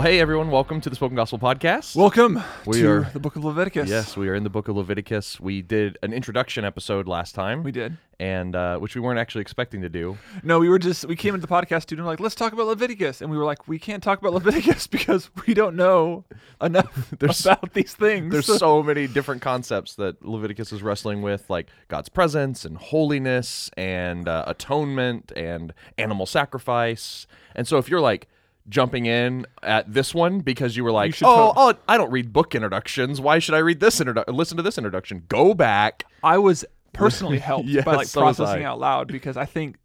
Well, hey everyone, welcome to the Spoken Gospel Podcast. Welcome We to are- the book of Leviticus. Yes, we are in the book of Leviticus. We did an introduction episode last time. we did. and uh, which we weren't actually expecting to do. No, we were just we came into the podcast studio like let's talk about Leviticus, and we were like we can't talk about Leviticus because we don't know enough There's- about these things. There's so many different concepts that Leviticus is wrestling with, like God's presence and holiness and uh, atonement and animal sacrifice. And so, if you're like jumping in at this one because you were like, should "Oh, oh, I don't read book introductions. Why should I read this introdu- Listen to this introduction. Go back. I was personally helped Yes, by like so was processing I. out loud because I think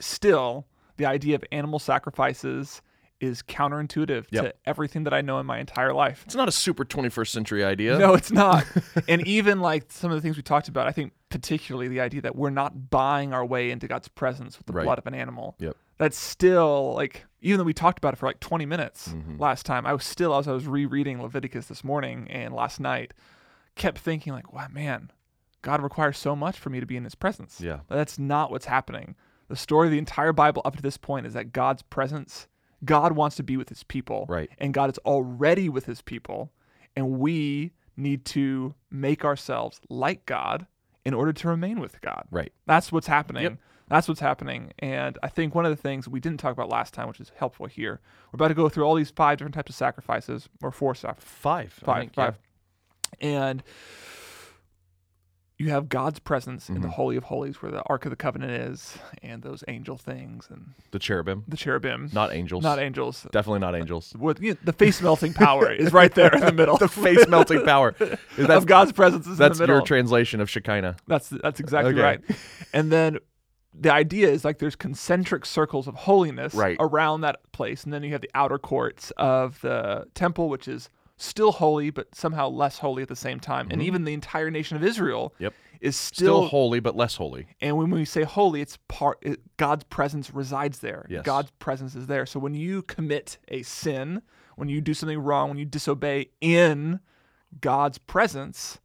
still the idea of animal sacrifices is counterintuitive Yep. to everything that I know in my entire life. It's not a super 21st century idea. No, it's not. and even like some of the things we talked about, I think particularly the idea that we're not buying our way into God's presence with the Right. blood of an animal. Yep. That's still like even though we talked about it for like 20 minutes Mm-hmm. last time, I was still as I was rereading Leviticus this morning and last night, kept thinking like, wow, man, God requires so much for me to be in His presence. Yeah. But that's not what's happening. The story of the entire Bible up to this point is that God's presence, God wants to be with His people, Right. and God is already with His people, and we need to make ourselves like God in order to remain with God. Right. That's what's happening. Yep. That's what's happening. And I think one of the things we didn't talk about last time, which is helpful here, we're about to go through all these five different types of sacrifices, or four sacrifices. Five. I Five, think, yeah. And you have God's presence Mm-hmm. in the Holy of Holies, where the Ark of the Covenant is, and those angel things, and The cherubim. the cherubim. Not angels. Not angels. Definitely not angels. With, you know, the face melting power is right there in the middle. the face melting power. That's, of God's presence is that's in the middle. your translation of Shekinah. That's that's exactly Okay. right. And then the idea is like there's concentric circles of holiness Right. around that place, and then you have the outer courts of the temple, which is still holy but somehow less holy at the same time. And even the entire nation of Israel Mm-hmm. Yep. is Still, still, holy, but less holy. and when we say holy, it's part it, God's presence resides there. Yes. God's presence is there. So when you commit a sin, when you do something wrong, when you disobey in God's presence,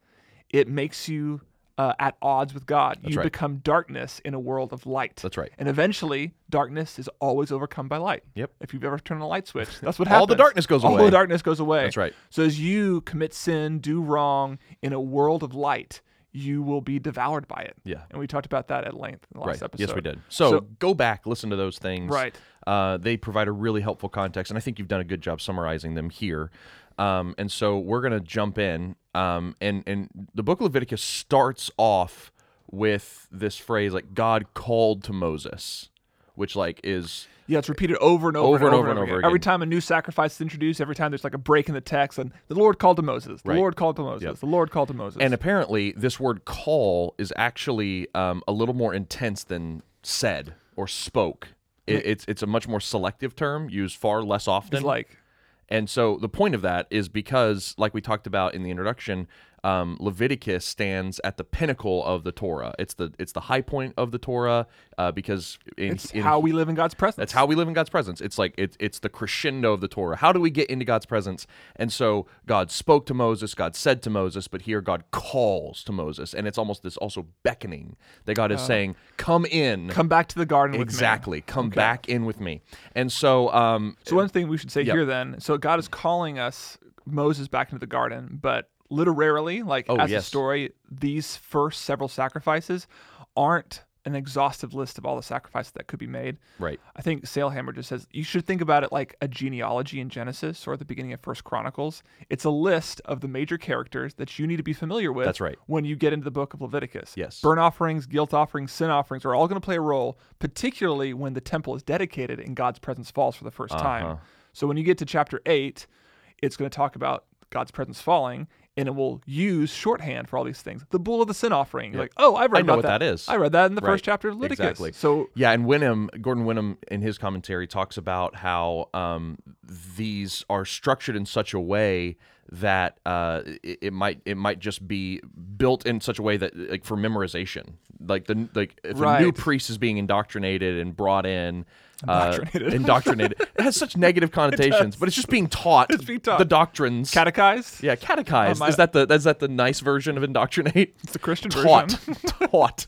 it makes you uh, at odds with God. you right. become darkness in a world of light. That's right. And eventually, darkness is always overcome by light. Yep. If you've ever turned a light switch, that's what happens. All the darkness goes All away. All the darkness goes away. That's right. So as you commit sin, do wrong in a world of light, you will be devoured by it. Yeah. And we talked about that at length in the last Right. episode. Yes, we did. So, So- go back, listen to those things. Right. Uh, they provide a really helpful context, and I think you've done a good job summarizing them here. Um, and so we're going to jump in. Um, and, and the book of Leviticus starts off with this phrase like God called to Moses, which like is Yeah, it's repeated over and over, Over and and over, over and over again. Every time a new sacrifice is introduced, every time there's like a break in the text, and the Lord called to Moses. The Right. Lord called to Moses. Yep. The Lord called to Moses. And apparently, this word call is actually um, a little more intense than said or spoke. It, it's it's a much more selective term used far less often. it's like and so the point of that is because, like we talked about in the introduction, um, Leviticus stands at the pinnacle of the Torah. It's the it's the high point of the Torah uh, because in, it's in- how we live in God's presence. that's how we live in God's presence. It's like it's it's the crescendo of the Torah. How do we get into God's presence? And so God spoke to Moses, God said to Moses, but here God calls to Moses, and it's almost this also beckoning that God is saying, "Come in." come back to the garden with me. exactly. Come back in with me. And so um So one thing we should say Yep. here then, so God is calling us Moses back into the garden, but literarily, like Oh, as a story, these first several sacrifices aren't an exhaustive list of all the sacrifices that could be made. right. I think Sailhamer just says you should think about it like a genealogy in Genesis or at the beginning of First Chronicles. It's a list of the major characters that you need to be familiar with. That's right. When you get into the book of Leviticus, Yes. burnt offerings, guilt offerings, sin offerings are all going to play a role, particularly when the temple is dedicated and God's presence falls for the 1st Uh-huh. time. So when you get to chapter eight, it's going to talk about God's presence falling, and it will use shorthand for all these things. The bull of the sin offering. You're like, oh, I read I know what that is. I read that in the Right. first chapter of Leviticus. Exactly. So Yeah, and Wenham, Gordon Wenham, in his commentary, talks about how um, these are structured in such a way that uh, it, it might it might just be built in such a way that like for memorization, like the like if a new priest is being indoctrinated and brought in. Uh, Indoctrinated. indoctrinated. It has such negative connotations, but it's just being taught. It's being taught. the doctrines. catechized. yeah, catechized. Um, I- is that the is that the nice version of indoctrinate? It's the Christian taught version. taught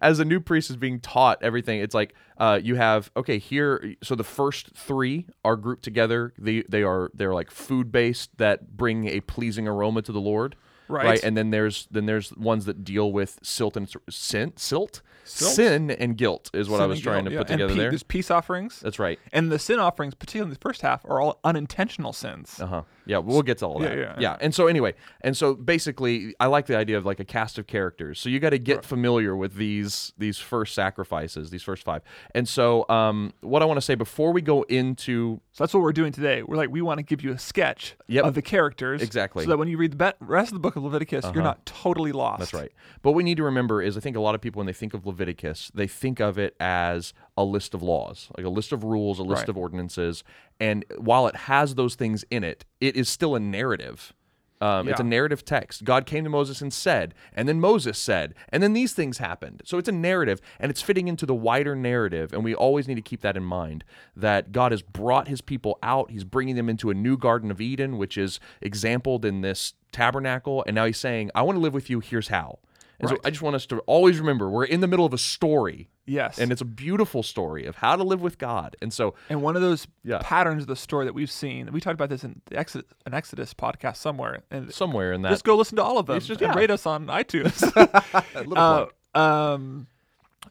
as a new priest is being taught everything it's like uh, you have okay here so the first three are grouped together they they are they're like food based that bring a pleasing aroma to the lord Right. and then there's then there's ones that deal with silt and sin silt, Silt? sin and guilt is what i was trying guilt, to yeah. put And together pe- there There's peace offerings. that's right And the sin offerings, particularly in the first half, are all unintentional sins. Uh huh. Yeah, we'll get to all Yeah, that. yeah, yeah. And so anyway, and so basically, I like the idea of like a cast of characters. So you got to get familiar with these these first sacrifices, these first five. And so, um, what I want to say before we go into So that's what we're doing today. We're like, we want to give you a sketch Yep. of the characters. Exactly. So that when you read the be- rest of the book of Leviticus, you're not totally lost. That's right. But what we need to remember is I think a lot of people when they think of Leviticus, they think of it as a list of laws, like a list of rules, a list Right. of ordinances. And while it has those things in it, it is still a narrative. Um, It's a narrative text. God came to Moses and said, and then Moses said, and then these things happened. So it's a narrative, and it's fitting into the wider narrative. And we always need to keep that in mind that God has brought his people out. He's bringing them into a new Garden of Eden, which is exampled in this tabernacle. And now he's saying, I want to live with you. Here's how. And so I just want us to always remember we're in the middle of a story, Yes. and it's a beautiful story of how to live with God. And so, And one of those Yeah. patterns of the story that we've seen, we talked about this in the Exodus, an Exodus podcast somewhere, and somewhere in that, just go listen to all of them It's just- yeah. rate us on iTunes. Uh, um,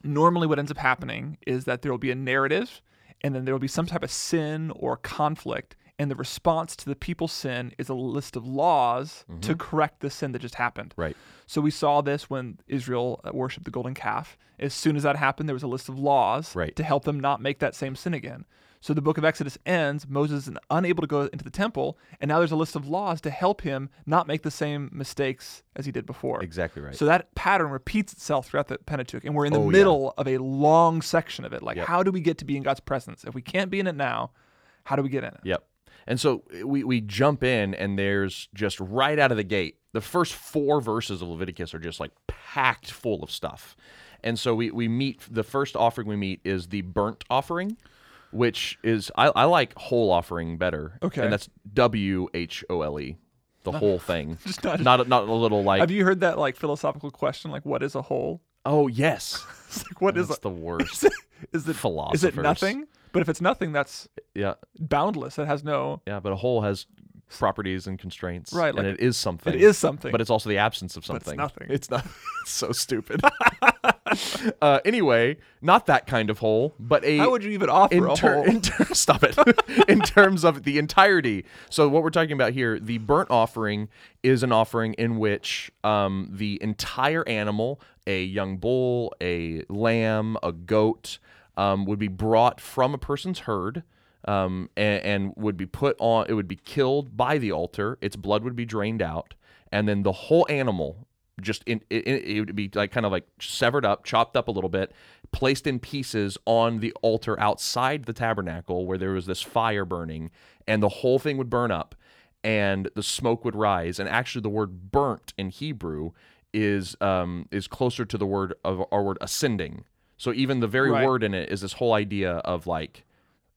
normally, what ends up happening is that there will be a narrative, and then there will be some type of sin or conflict, and the response to the people's sin is a list of laws Mm-hmm. to correct the sin that just happened. right. So we saw this when Israel uh, worshipped the golden calf. As soon as that happened, there was a list of laws Right. to help them not make that same sin again. So the book of Exodus ends, Moses is unable to go into the temple, and now there's a list of laws to help him not make the same mistakes as he did before. Exactly right. So that pattern repeats itself throughout the Pentateuch, and we're in the Oh, yeah. middle of a long section of it. Like, Yep. how do we get to be in God's presence? If we can't be in it now, how do we get in it? Yep. And so eh, we, we jump in, and there's just right out of the gate, the first four verses of Leviticus are just like packed full of stuff. And so we, we meet, the first offering we meet is the burnt offering, which is, I, I like whole offering better. Okay. And that's W H O L E, the whole thing. Just not- not, a- not a little like, Have you heard that like philosophical question, like what is a whole? oh, yes. It's like what is That's a, the worst. is it is it Philosophers. Is it nothing? But if it's nothing, that's yeah. boundless. It has no. Yeah. But a whole has properties and constraints. Right, And it is something. It is something. but it's also the absence of But it's something. nothing. It's not. It's so stupid. uh, anyway, not that kind of whole, but a. How would you even offer a ter- whole? in ter- stop it. in terms of the entirety. So what we're talking about here, the burnt offering is an offering in which um, the entire animal, a young bull, a lamb, a goat, um, would be brought from a person's herd. Um, and, and would be put on. It would be killed by the altar. Its blood would be drained out, and then the whole animal just in it, it would be like kind of like severed up, chopped up a little bit, placed in pieces on the altar outside the tabernacle where there was this fire burning, and the whole thing would burn up, and the smoke would rise. And actually, the word "burnt" in Hebrew is um is closer to the word of our word ascending. So even the very Right. word in it is this whole idea of like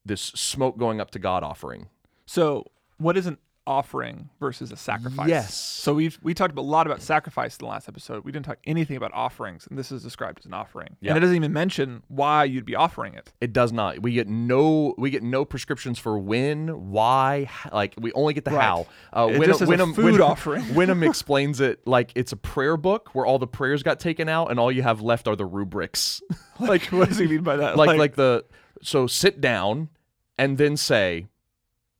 this smoke going up to God offering. So, what is an offering versus a sacrifice? Yes. So we've we talked a lot about sacrifice in the last episode. We didn't talk anything about offerings, and this is described as an offering. Yeah. And it doesn't even mention why you'd be offering it. It does not. We get no. We get no prescriptions for when, why. Like we only get the Right. how. Uh, It Wenham- just a Wenham- food Wenham- offering. Wenham explains it like it's a prayer book where all the prayers got taken out and all you have left are the rubrics. Like, what does he mean by that? like like the so sit down and then say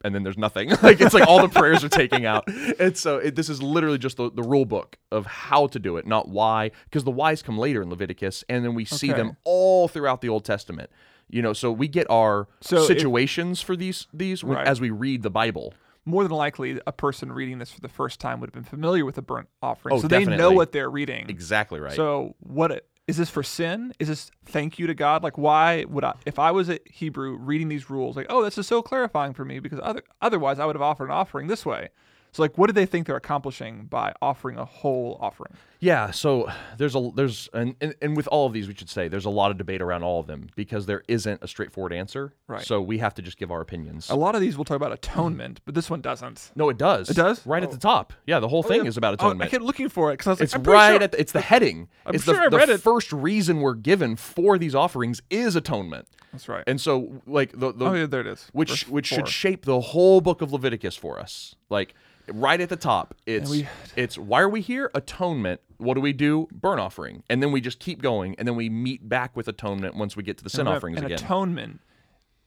and then there's nothing like it's like all the prayers are taking out and so it, this is literally just the, the rule book of how to do it not why because the whys come later in leviticus and then we see Okay. them all throughout the old testament you know so we get our So if- situations for these these when- Right. as we read the bible more than likely a person reading this for the first time would have been familiar with a burnt offering, Oh, so they know what they're reading. Exactly right. So what it- is this for sin? Is this thank you to God? Like why would I if I was a Hebrew reading these rules like oh this is so clarifying for me because other otherwise I would have offered an offering this way. So like what do they think they're accomplishing by offering a whole offering? Yeah, so there's a there's and, and and with all of these we should say there's a lot of debate around all of them because there isn't a straightforward answer. Right. So we have to just give our opinions. A lot of these we'll talk about atonement, but this one doesn't. no, it does. It does? Right at the oh. top. Yeah, the whole oh, thing is about Oh, I atonement. kept looking for it because I was like, it's I'm right sure- at the, it's the heading. I'm it's sure the, I the read it. first reason we're given for these offerings is atonement. That's right. And so like the, the oh yeah, there it is. which Verse which four. should shape the whole book of Leviticus for us. Like right at the top, it's we- it's why are we here? Atonement. What do we do? Burn offering, and then we just keep going, and then we meet back with atonement once we get to the sin offerings again. atonement.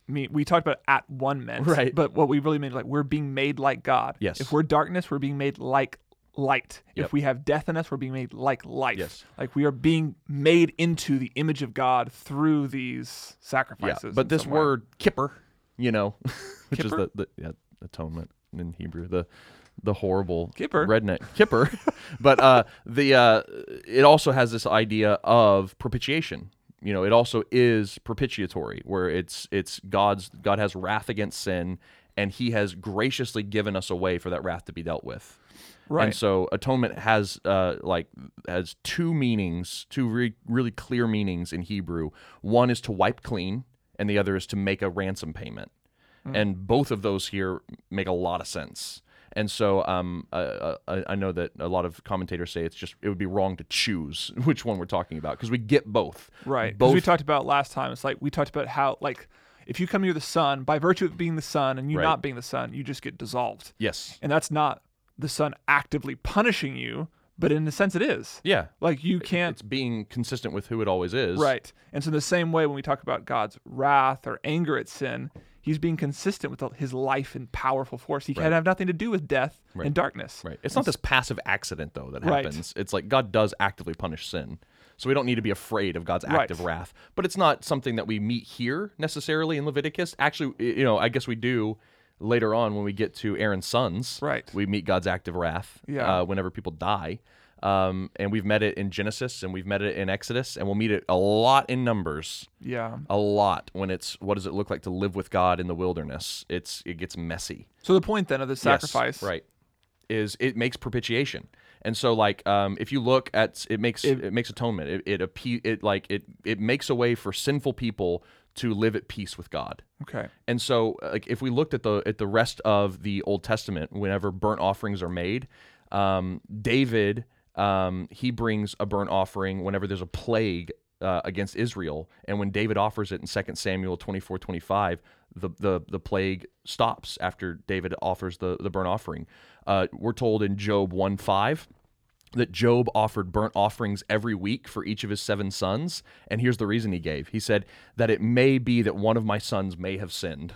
Me, we talked about at one meant, Right. But what we really mean, like we're being made like God. Yes. If we're darkness, we're being made like light. Yep. If we have death in us, we're being made like life. Yes. Like we are being made into the image of God through these sacrifices. yeah, but this word kipper, you know, which Kippur? is the, the yeah, atonement in Hebrew, the the horrible Kippur. redneck kipper, but uh, the uh, it also has this idea of propitiation. You know, it also is propitiatory, where it's it's God's God has wrath against sin, and He has graciously given us a way for that wrath to be dealt with. Right. And so atonement has uh, like has two meanings, two re- really clear meanings in Hebrew. One is to wipe clean, and the other is to make a ransom payment. And both of those here make a lot of sense. And so um, uh, uh, I know that a lot of commentators say it's just it would be wrong to choose which one we're talking about because we get both. Right. Both. we talked about last time. It's like we talked about how like if you come near the sun, by virtue of being the sun and you Right. not being the sun, you just get dissolved. yes. And that's not the sun actively punishing you, but in a sense it is. Yeah. Like you can't It's being consistent with who it always is. Right. And so in the same way when we talk about God's wrath or anger at sin, he's being consistent with his life and powerful force. He Right. can have nothing to do with death Right. and darkness. Right. It's not this passive accident though that happens. Right. It's like God does actively punish sin. So we don't need to be afraid of God's active wrath. But it's not something that we meet here necessarily in Leviticus. Actually, you know, I guess we do later on when we get to Aaron's sons. Right. We meet God's active wrath Yeah. uh, whenever people die. Um, and we've met it in Genesis and we've met it in Exodus and we'll meet it a lot in Numbers. Yeah. A lot when it's what does it look like to live with God in the wilderness? It's it gets messy. So the point then of Yes, sacrifice right is it makes propitiation and so like um, if you look at it makes it, makes atonement it it, appe- it like it it makes a way for sinful people to live at peace with god Okay. and so like if we looked at the at the rest of the old testament whenever burnt offerings are made um, david um, he brings a burnt offering whenever there's a plague uh, against Israel. And when David offers it in 2 Samuel 24 25, the, the, the plague stops after David offers the, the burnt offering. Uh, we're told in Job 1 5 that Job offered burnt offerings every week for each of his seven sons. And here's the reason he gave. He said that it may be that one of my sons may have sinned.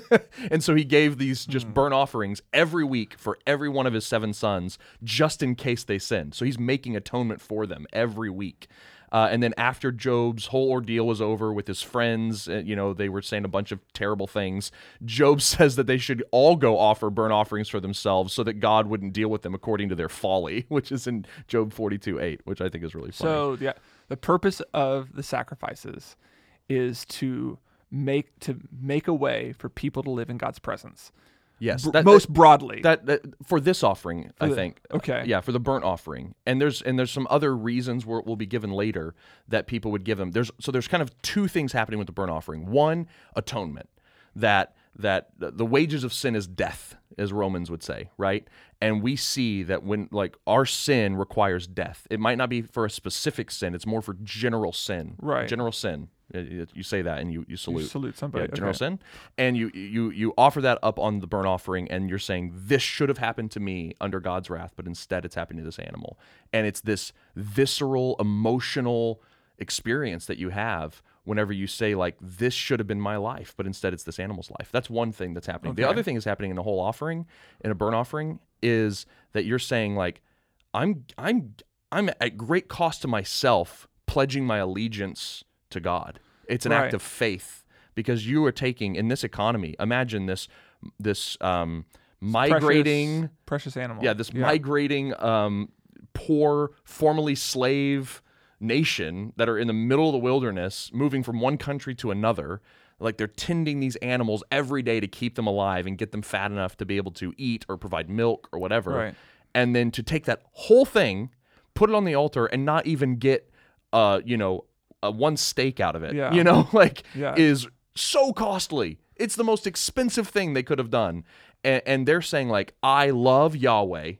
and so he gave these just hmm. burnt offerings every week for every one of his seven sons, just in case they sinned. So he's making atonement for them every week. Uh, and then after Job's whole ordeal was over with his friends, uh, you know, they were saying a bunch of terrible things. Job says that they should all go offer burnt offerings for themselves so that God wouldn't deal with them according to their folly, which is in Job 42 8, which I think is really funny. So yeah, the purpose of the sacrifices is to make to make a way for people to live in God's presence. Yes, that- most broadly. that, that for this offering, I the- think. okay. Yeah, for the burnt offering, and there's and there's some other reasons where it will be given later that people would give them. There's so there's kind of two things happening with the burnt offering. One, atonement, that that the wages of sin is death, as Romans would say, right? And we see that when like our sin requires death, it might not be for a specific sin; it's more for general sin. Right. General sin. Uh, You you say that and you you salute. salute somebody, Yeah, general okay. sin, and you you you offer that up on the burnt offering, and you're saying this should have happened to me under God's wrath, but instead it's happening to this animal, and it's this visceral, emotional experience that you have whenever you say like this should have been my life, but instead it's this animal's life. That's one thing that's happening. The other thing is happening in a whole offering, in a burnt offering, is that you're saying like I'm I'm I'm at great cost to myself pledging my allegiance to God. It's an Right. act of faith because you are taking in this economy. Imagine this this um, migrating. Precious, precious animal. Yeah, this migrating, um, poor, formerly slave nation that are in the middle of the wilderness, moving from one country to another. Like they're tending these animals every day to keep them alive and get them fat enough to be able to eat or provide milk or whatever. Right. And then to take that whole thing, put it on the altar, and not even get, uh, you know, uh, one steak out of it. Yeah. You know, like Yeah. is so costly. It's the most expensive thing they could have done. And, and they're saying like, I love Yahweh,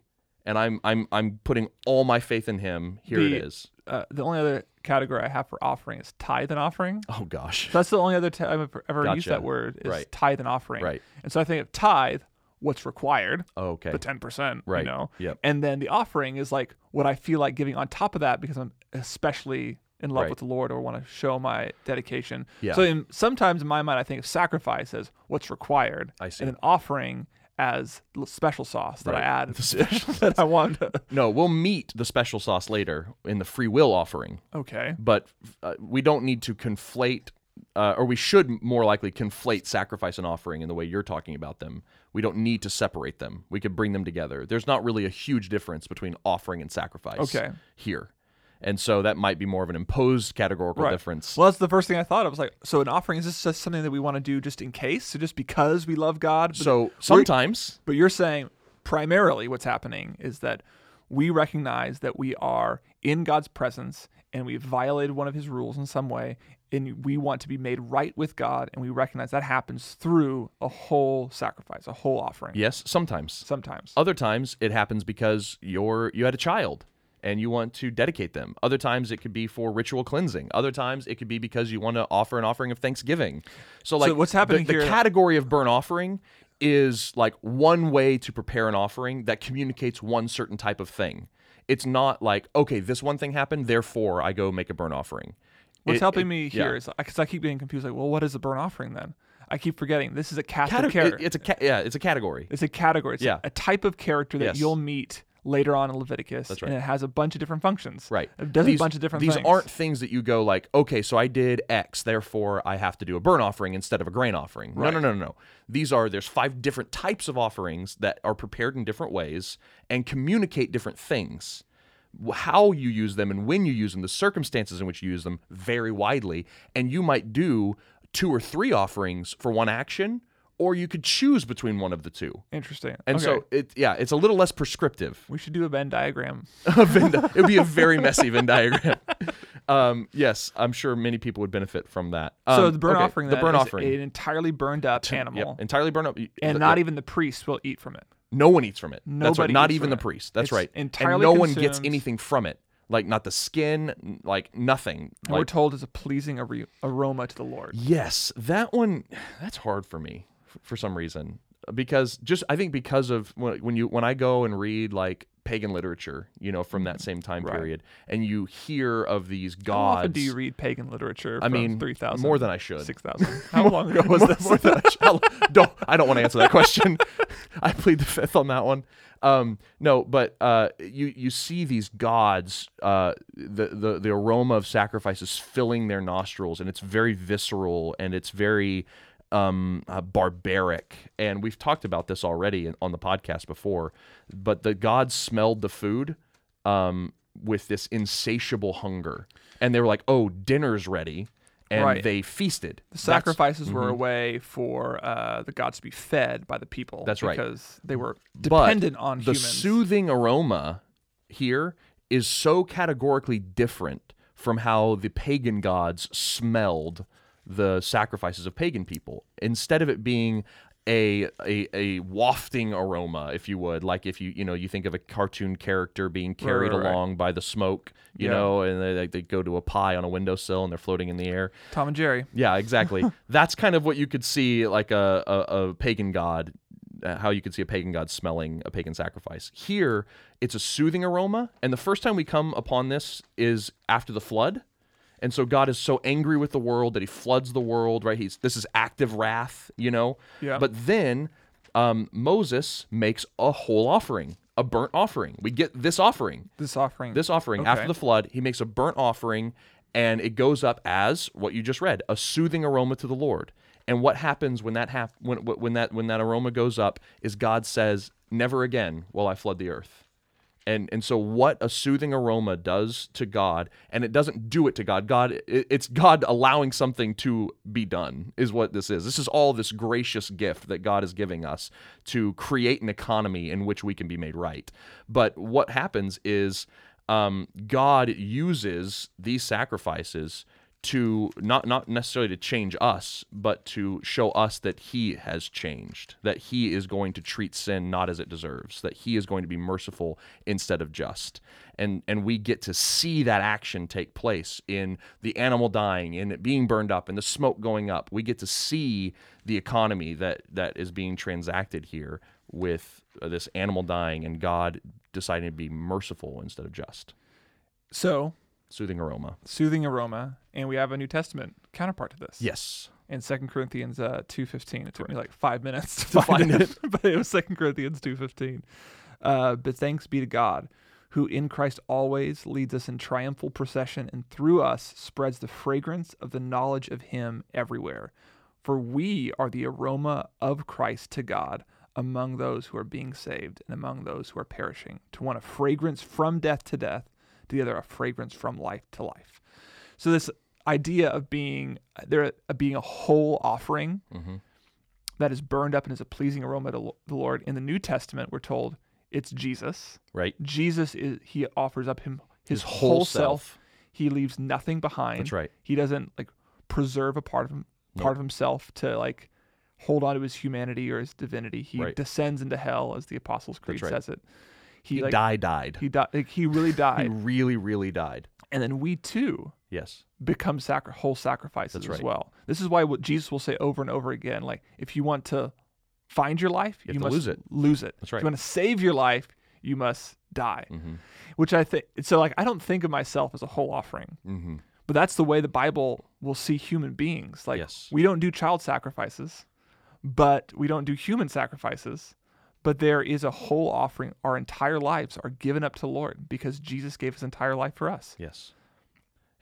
and I'm I'm I'm putting all my faith in Him. Here The- it is. Uh, the only other category I have for offering is tithe and offering. Oh gosh. That's the only other time I've ever used that word is Right. tithe and offering. Right. And so I think of tithe, what's required, Okay. the ten percent, Right. you know. Yep. And then the offering is like what I feel like giving on top of that because I'm especially in love Right. with the Lord or want to show my dedication. Yeah. So in, sometimes in my mind I think of sacrifice as what's required. I see. And an offering as special sauce that I add that I want. to- No, we'll meet the special sauce later in the free will offering, okay. but uh, we don't need to conflate, uh, or we should more likely conflate sacrifice and offering in the way you're talking about them. We don't need to separate them. We could bring them together. There's not really a huge difference between offering and sacrifice. Okay. Here, and so that might be more of an imposed categorical Right. difference. Well, that's the first thing I thought. I was like, so an offering is this just something that we want to do just in case, so just because we love God? But, so sometimes, but you're saying primarily what's happening is that we recognize that we are in God's presence and we've violated one of His rules in some way, and we want to be made right with God, and we recognize that happens through a whole sacrifice, a whole offering. yes, sometimes. Sometimes. Other times it happens because you're you had a child and you want to dedicate them. Other times it could be for ritual cleansing. Other times it could be because you want to offer an offering of thanksgiving. So like what's the- happening the, here- category of burnt offering is like one way to prepare an offering that communicates one certain type of thing. It's not like okay, this one thing happened, therefore I go make a burnt offering. What's It- helping it- me yeah. here is uh, because I keep getting confused. Like, well, what is a burnt offering then? I keep forgetting. This is a cast Cate- of character. it- it's a ca- yeah, it's a category. It's a category. It's Yeah. a type of character that Yes. you'll meet later on in Leviticus. That's right. And it has a bunch of different functions. Right. It does these, a bunch of different things. These things. aren't things that you go like, okay, so I did X, therefore I have to do a burnt offering instead of a grain offering. No, Right. no, no, no, no. These are there's five different types of offerings that are prepared in different ways and communicate different things. How you use them and when you use them, the circumstances in which you use them vary widely, and you might do two or three offerings for one action, or you could choose between one of the two. Interesting. And Okay. so it yeah, it's a little less prescriptive. we should do a Venn diagram. a Venn di- it would be a very messy Venn diagram. Um, yes, I'm sure many people would benefit from that. so Um, the burnt okay, offering the is offering, an entirely burned up animal, yep, entirely burned up, and the- not yep. even the priest will eat from it. no one eats from it. That's right. Nobody Not even the priest. That's It's right. and entirely no one gets anything from it. Like not the skin, like nothing. And we're told it's a pleasing ar- aroma to the Lord. yes, that one. That's hard for me for some reason because just I think because of when, when you when I go and read like pagan literature, you know, from that same time Mm-hmm. Right. period, and you hear of these gods. How often do you read pagan literature? I mean, 3,000, more than I should. 6,000. How long ago was more, this? more than I should. Don't I don't want to answer that question. I plead the fifth on that one. Um, no, but uh, you you see these gods, uh, the, the the aroma of sacrifices filling their nostrils, and it's very visceral and it's very um, uh, barbaric. And we've talked about this already in, on the podcast before. But the gods smelled the food um, with this insatiable hunger, and they were like, "Oh, dinner's ready." And Right. they feasted. The That's- sacrifices were a Mhm. way for uh, the gods to be fed by the people. That's right. Because they were But dependent on the humans. soothing aroma here is so categorically different from how the pagan gods smelled the sacrifices of pagan people. Instead of it being a, a a wafting aroma, if you would, like if you you know you think of a cartoon character being carried right, right. along by the smoke, you Yeah. know, and they, they go to a pie on a windowsill and they're floating in the air. Tom and Jerry. Yeah, exactly. That's kind of what you could see, like a, a, a pagan god, uh, how you could see a pagan god smelling a pagan sacrifice. Here, it's a soothing aroma, and the first time we come upon this is after the flood. And so God is so angry with the world that he floods the world, right? He's this is active wrath, you know. Yeah. But then um, Moses makes a whole offering, a burnt offering. We get this offering This offering. this offering after the flood he makes a burnt offering and it goes up as what you just read a soothing aroma to the lord And what happens when that hap- when when that when that aroma goes up is God says, "Never again will I flood the earth." And and so what a soothing aroma does to God, and it doesn't do it to God. God, it, it's God allowing something to be done is what this is. This is all this gracious gift that God is giving us to create an economy in which we can be made right. But what happens is um, God uses these sacrifices to not not necessarily to change us, but to show us that He has changed, that He is going to treat sin not as it deserves, that He is going to be merciful instead of just, and and we get to see that action take place in the animal dying, in it being burned up, and the smoke going up. We get to see the economy that that is being transacted here with uh, this animal dying and God deciding to be merciful instead of just. So, Soothing aroma. soothing aroma, and we have a New Testament counterpart to this. Yes. in Second Corinthians uh, two fifteen. It took me like five minutes to, To find, find it, but it was Second Corinthians two fifteen. Uh, but thanks be to God, who in Christ always leads us in triumphal procession, and through us spreads the fragrance of the knowledge of Him everywhere. For we are the aroma of Christ to God among those who are being saved and among those who are perishing. To one a fragrance from death to death, to the other a fragrance from life to life. So this idea of being there of being a whole offering Mhm. that is burned up and is a pleasing aroma to the Lord. In the New Testament, we're told it's Jesus. Right. Jesus is he offers up him his, His whole, whole self. self. He leaves nothing behind. That's right. He doesn't like preserve a part of him, part of himself to like hold on to his humanity or his divinity. He Right. descends into hell, as the Apostles' Creed right. says it. He, He like died, died. he died. Like, he really died. He really, really died. and then we too Yes. become sacri- whole sacrifices That's as well. This is why what Jesus will say over and over again, like if you want to find your life, You you, must lose it. Lose it. That's If right. you want to save your life, you must die. Mm-hmm. Which I think so. Like I don't think of myself as a whole offering, Mm-hmm. but that's the way the Bible will see human beings. Like Yes. we don't do child sacrifices, but we don't do human sacrifices. But there is a whole offering. Our entire lives are given up to the Lord because Jesus gave his entire life for us. Yes.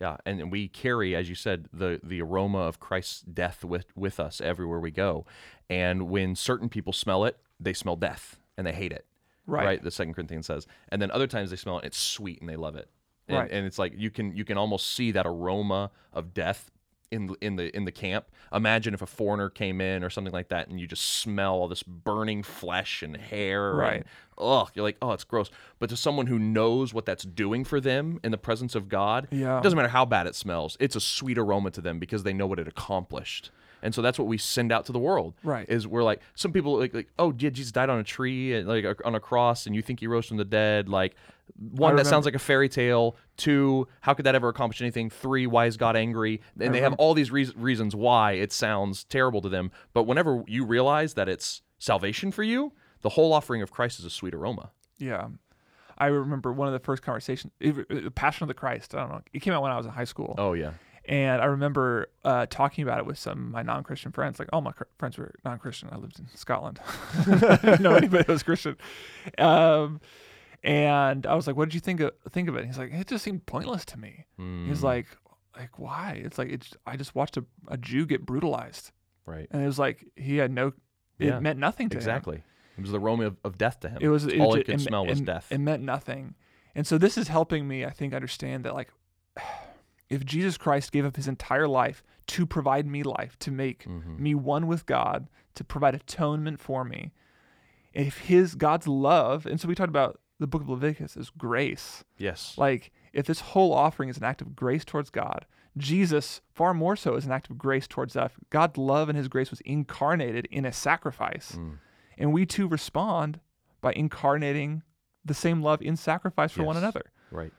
Yeah, and we carry, as you said, the the aroma of Christ's death with with us everywhere we go. And when certain people smell it, they smell death and they hate it. Right. The Second Corinthians says, and then other times they smell it, it's sweet and they love it. And, Right. and it's like you can you can almost see that aroma of death in the- in the in the camp. Imagine if a foreigner came in or something like that, and you just smell all this burning flesh and hair. Right. And, ugh, you're like, oh, it's gross. But to someone who knows what that's doing for them in the presence of God, Yeah. it doesn't matter how bad it smells. It's a sweet aroma to them because they know what it accomplished. And so that's what we send out to the world. Right. Is we're like some people like like oh yeah Jesus died on a tree and like on a cross and you think he rose from the dead like one that sounds like a fairy tale two how could that ever accomplish anything three why is God angry and they have all these reas reasons why it sounds terrible to them but whenever you realize that it's salvation for you the whole offering of Christ is a sweet aroma Yeah. I remember one of the first conversations, it- it- Passion of the Christ. I don't know. It came out when I was in high school. oh yeah And I remember uh, talking about it with some of my non Christian friends. Like, all my cr- friends were non Christian. I lived in Scotland. Know anybody that was Christian. Um, and I was like, what did you think of, think of it? And he's like, it just seemed pointless to me. Mm, He's like, like why? It's like, it's, I just watched a, a Jew get brutalized. right And it was like, he had no, it Yeah, meant nothing to him. exactly it was the aroma of, of death to him It was it all ju- he could it, smell was it- death It meant nothing. And so this is helping me, I think, understand that like if Jesus Christ gave up his entire life to provide me life, to make Mm-hmm. me one with God, to provide atonement for me, if his God's love, and so we talked about the book of Leviticus is grace. yes Like if this whole offering is an act of grace towards God, Jesus far more so is an act of grace towards us. God's love and his grace was incarnated in a sacrifice. Mm. And we too respond by incarnating the same love in sacrifice for one another. Right.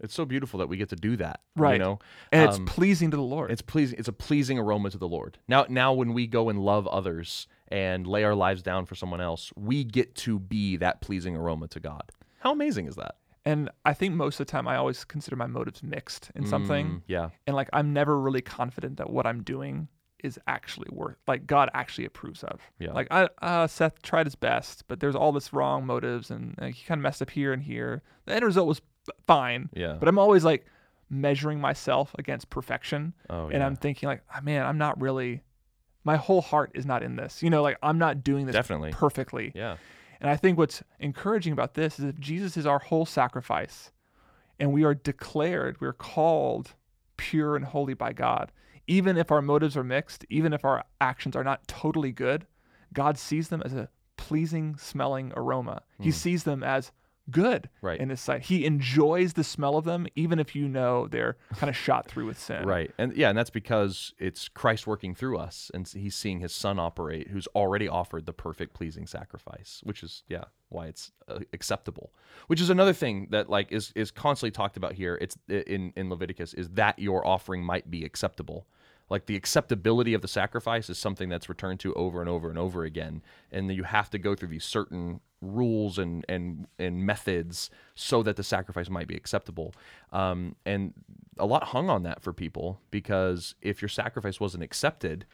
It's so beautiful that we get to do that. Right. You know, And it's Um, pleasing to the Lord. it's pleasing. It's a pleasing aroma to the Lord. Now, now when we go and love others and lay our lives down for someone else, we get to be that pleasing aroma to God. How amazing is that? and I think most of the time I always consider my motives mixed in something. Mm, yeah. And like I'm never really confident that what I'm doing is actually worth like God actually approves of. Yeah. Like I uh, Seth tried his best, but there's all this wrong motives and uh, he kind of messed up here and here. The end result was fine. Yeah. But I'm always like measuring myself against perfection. Oh, and yeah. I'm thinking like, oh, man, I'm not really my whole heart is not in this. You know, like I'm not doing this Definitely. perfectly. Yeah. And I think what's encouraging about this is if Jesus is our whole sacrifice and we are declared, we're called pure and holy by God, even if our motives are mixed, even if our actions are not totally good, God sees them as a pleasing smelling aroma. He hmm. sees them as good. Right. in his sight. He enjoys the smell of them, even if you know they're kind of shot through with sin. Right. And yeah, and that's because it's Christ working through us and he's seeing his son operate who's already offered the perfect pleasing sacrifice, which is yeah, why it's uh, acceptable. Which is another thing that like is is constantly talked about here. It's in in Leviticus is that your offering might be acceptable. Like the acceptability of the sacrifice is something that's returned to over and over and over again, and you have to go through these certain rules and and and methods so that the sacrifice might be acceptable. Um, and a lot hung on that for people because if your sacrifice wasn't accepted,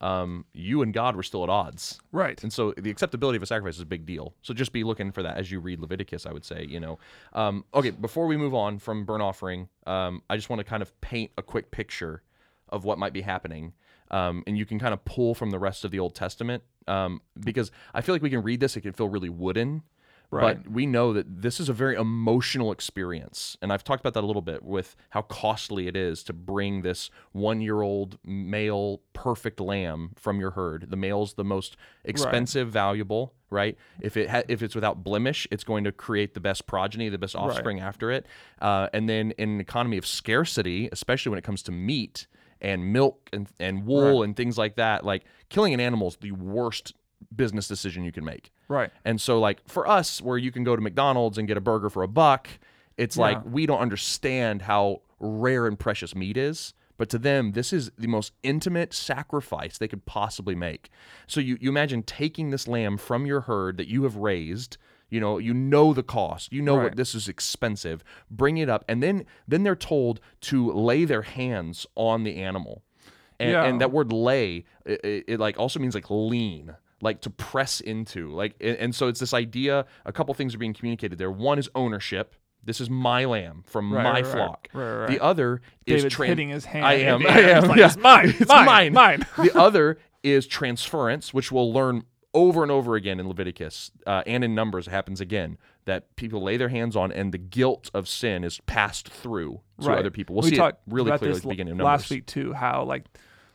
um, you and God were still at odds. Right. And so the acceptability of a sacrifice is a big deal. So just be looking for that as you read Leviticus, I would say, you know. Um, okay, before we move on from burnt offering, um, I just want to kind of paint a quick picture of what might be happening. Um, and you can kind of pull from the rest of the Old Testament um, because I feel like we can read this, it can feel really wooden. Right. But we know that this is a very emotional experience. And I've talked about that a little bit with how costly it is to bring this one year old male perfect lamb from your herd. The male's the most expensive, valuable, right? If it ha- if it's without blemish, it's going to create the best progeny, the best offspring after it. Uh, and then in an economy of scarcity, especially when it comes to meat and milk and, and wool and things like that, like killing an animal is the worst business decision you can make. Right. And so, like for us, where you can go to McDonald's and get a burger for a buck, it's like we don't understand how rare and precious meat is. But to them, this is the most intimate sacrifice they could possibly make. So you, you imagine taking this lamb from your herd that you have raised. You know, you know the cost. You know what this is expensive. Bring it up, and then then they're told to lay their hands on the animal. And, Yeah. and that word lay it, it, it like also means like lean like to press into like and, so it's this idea a couple things are being communicated there one is ownership this is my lamb from Right, my right, right. flock Right, right, the right. other is David's hitting his hand. i am i am It's like, yeah. It's mine. it's mine. mine Mine. the other is transference which we'll learn over and over again in leviticus uh, and in numbers it happens again that people lay their hands on and the guilt of sin is passed through to Right. other people we'll we see talked it really clearly at the beginning of numbers last week too. How like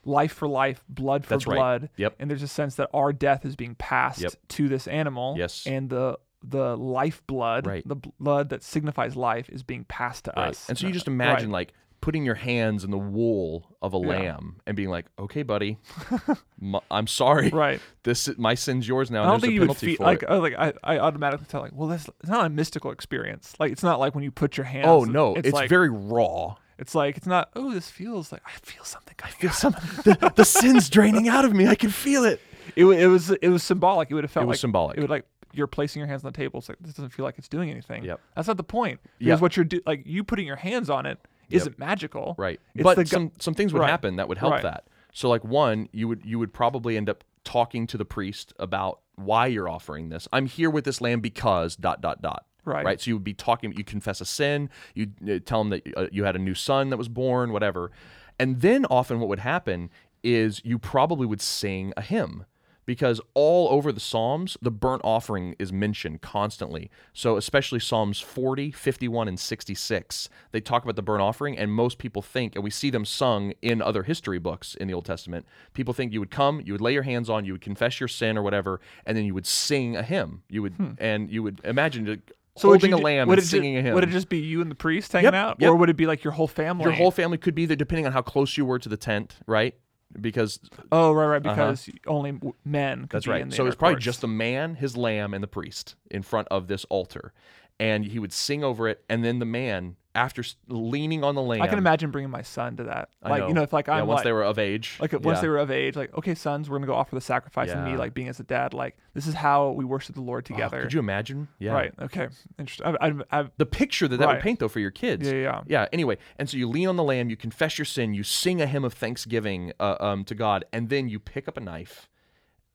life for life, blood for That's right. blood. Yep. And there's a sense that our death is being passed Yep. to this animal. Yes. And the the life blood, Right. the blood that signifies life, is being passed to Right. us. And so you just Right. imagine like putting your hands in the wool of a Yeah. lamb and being like, "Okay, buddy, I'm sorry. Right. This my sin's yours now. I don't there's think a you would feel like it." oh, like I, I automatically tell like well this it's not a mystical experience like it's not like when you put your hands Oh no, it's, it's, like very raw. it's like it's not oh this feels like I feel something I Feel some the, the sin's draining out of me. I can feel it. it, it was it was symbolic it would have felt It was like symbolic. it would like you're placing your hands on the table it's like this doesn't feel like it's doing anything Yep. that's not the point because Yep. what you're do like you putting your hands on it isn't magical Right. It's but some some things would Right. happen that would help Right. that. So like one, you would you would probably end up talking to the priest about why you're offering this. I'm here with this lamb because dot dot dot. Right. Right. So you would be talking. You confess a sin. You uh, tell him that uh, you had a new son that was born. Whatever. And then often what would happen is you probably would sing a hymn because all over the Psalms, the burnt offering is mentioned constantly. So, especially Psalms 40, 51, and 66, they talk about the burnt offering, and most people think, and we see them sung in other history books in the Old Testament, people think you would come, you would lay your hands on, you would confess your sin or whatever, and then you would sing a hymn. You would, and you would imagine Hmm. so would holding you a lamb would and singing a hymn. would it just be you and the priest hanging Yep, out yep. or would it be like your whole family Your whole family could be there, depending on how close you were to the tent, right? Because oh right right uh-huh. because only men could That's be right. in the So it's probably courts. just the man, his lamb, and the priest in front of this altar. And he would sing over it. And then the man, after leaning on the lamb. I can imagine bringing my son to that. I Like you know, if like yeah, I'm once like, they were of age. like once yeah. they were of age, like okay, sons, we're gonna go offer the sacrifice, and me Yeah. like being as a dad, like this is how we worship the Lord Oh, together. could you imagine? Yeah. Right. Okay. Interesting. I, I, I, The picture that that would paint, though, for your kids. yeah, yeah. Yeah. Anyway, and so you lean on the lamb, you confess your sin, you sing a hymn of thanksgiving uh, um, to God, and then you pick up a knife,